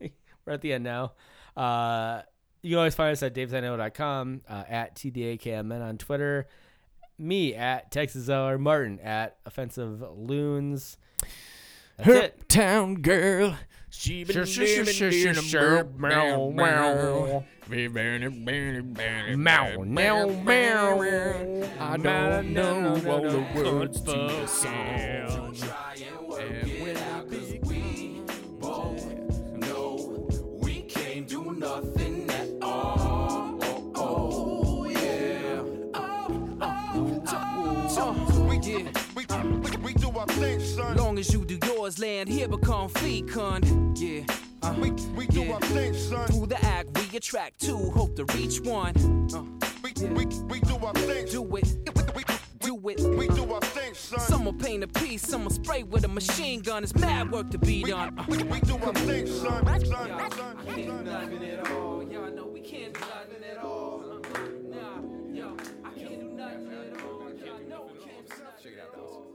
we're at the end now. Uh, you can always find us at davesino.com, uh, at TDAKMN on Twitter, me at Texas Zeller, Martin at Offensive Loons. That's it. Town girl. She been Sure, sure, sure, sure, sure, a sure. burp, Meow, meow. Meow, meow, meow. I don't know all the words to the song. and work And it when out, the 'cause big we both know we can't do nothing thing, son. Long as you do yours, land here become fecund. Yeah. Uh, we we yeah. do our thing, son. Through the act, we attract two, hope to reach one. Uh, we, yeah. we, we do our thing. Do it. We, do it. We do our thing, son. Some will paint a piece, some will spray with a machine gun. It's mad work to be we, done. Uh, we, we do our thing, son. son, son, son, I can't nothing at all. Y'all know we can't do nothing at all. Uh-uh, nah, yo, I can't do nothing at all. Y'all know we can't do nothing at all.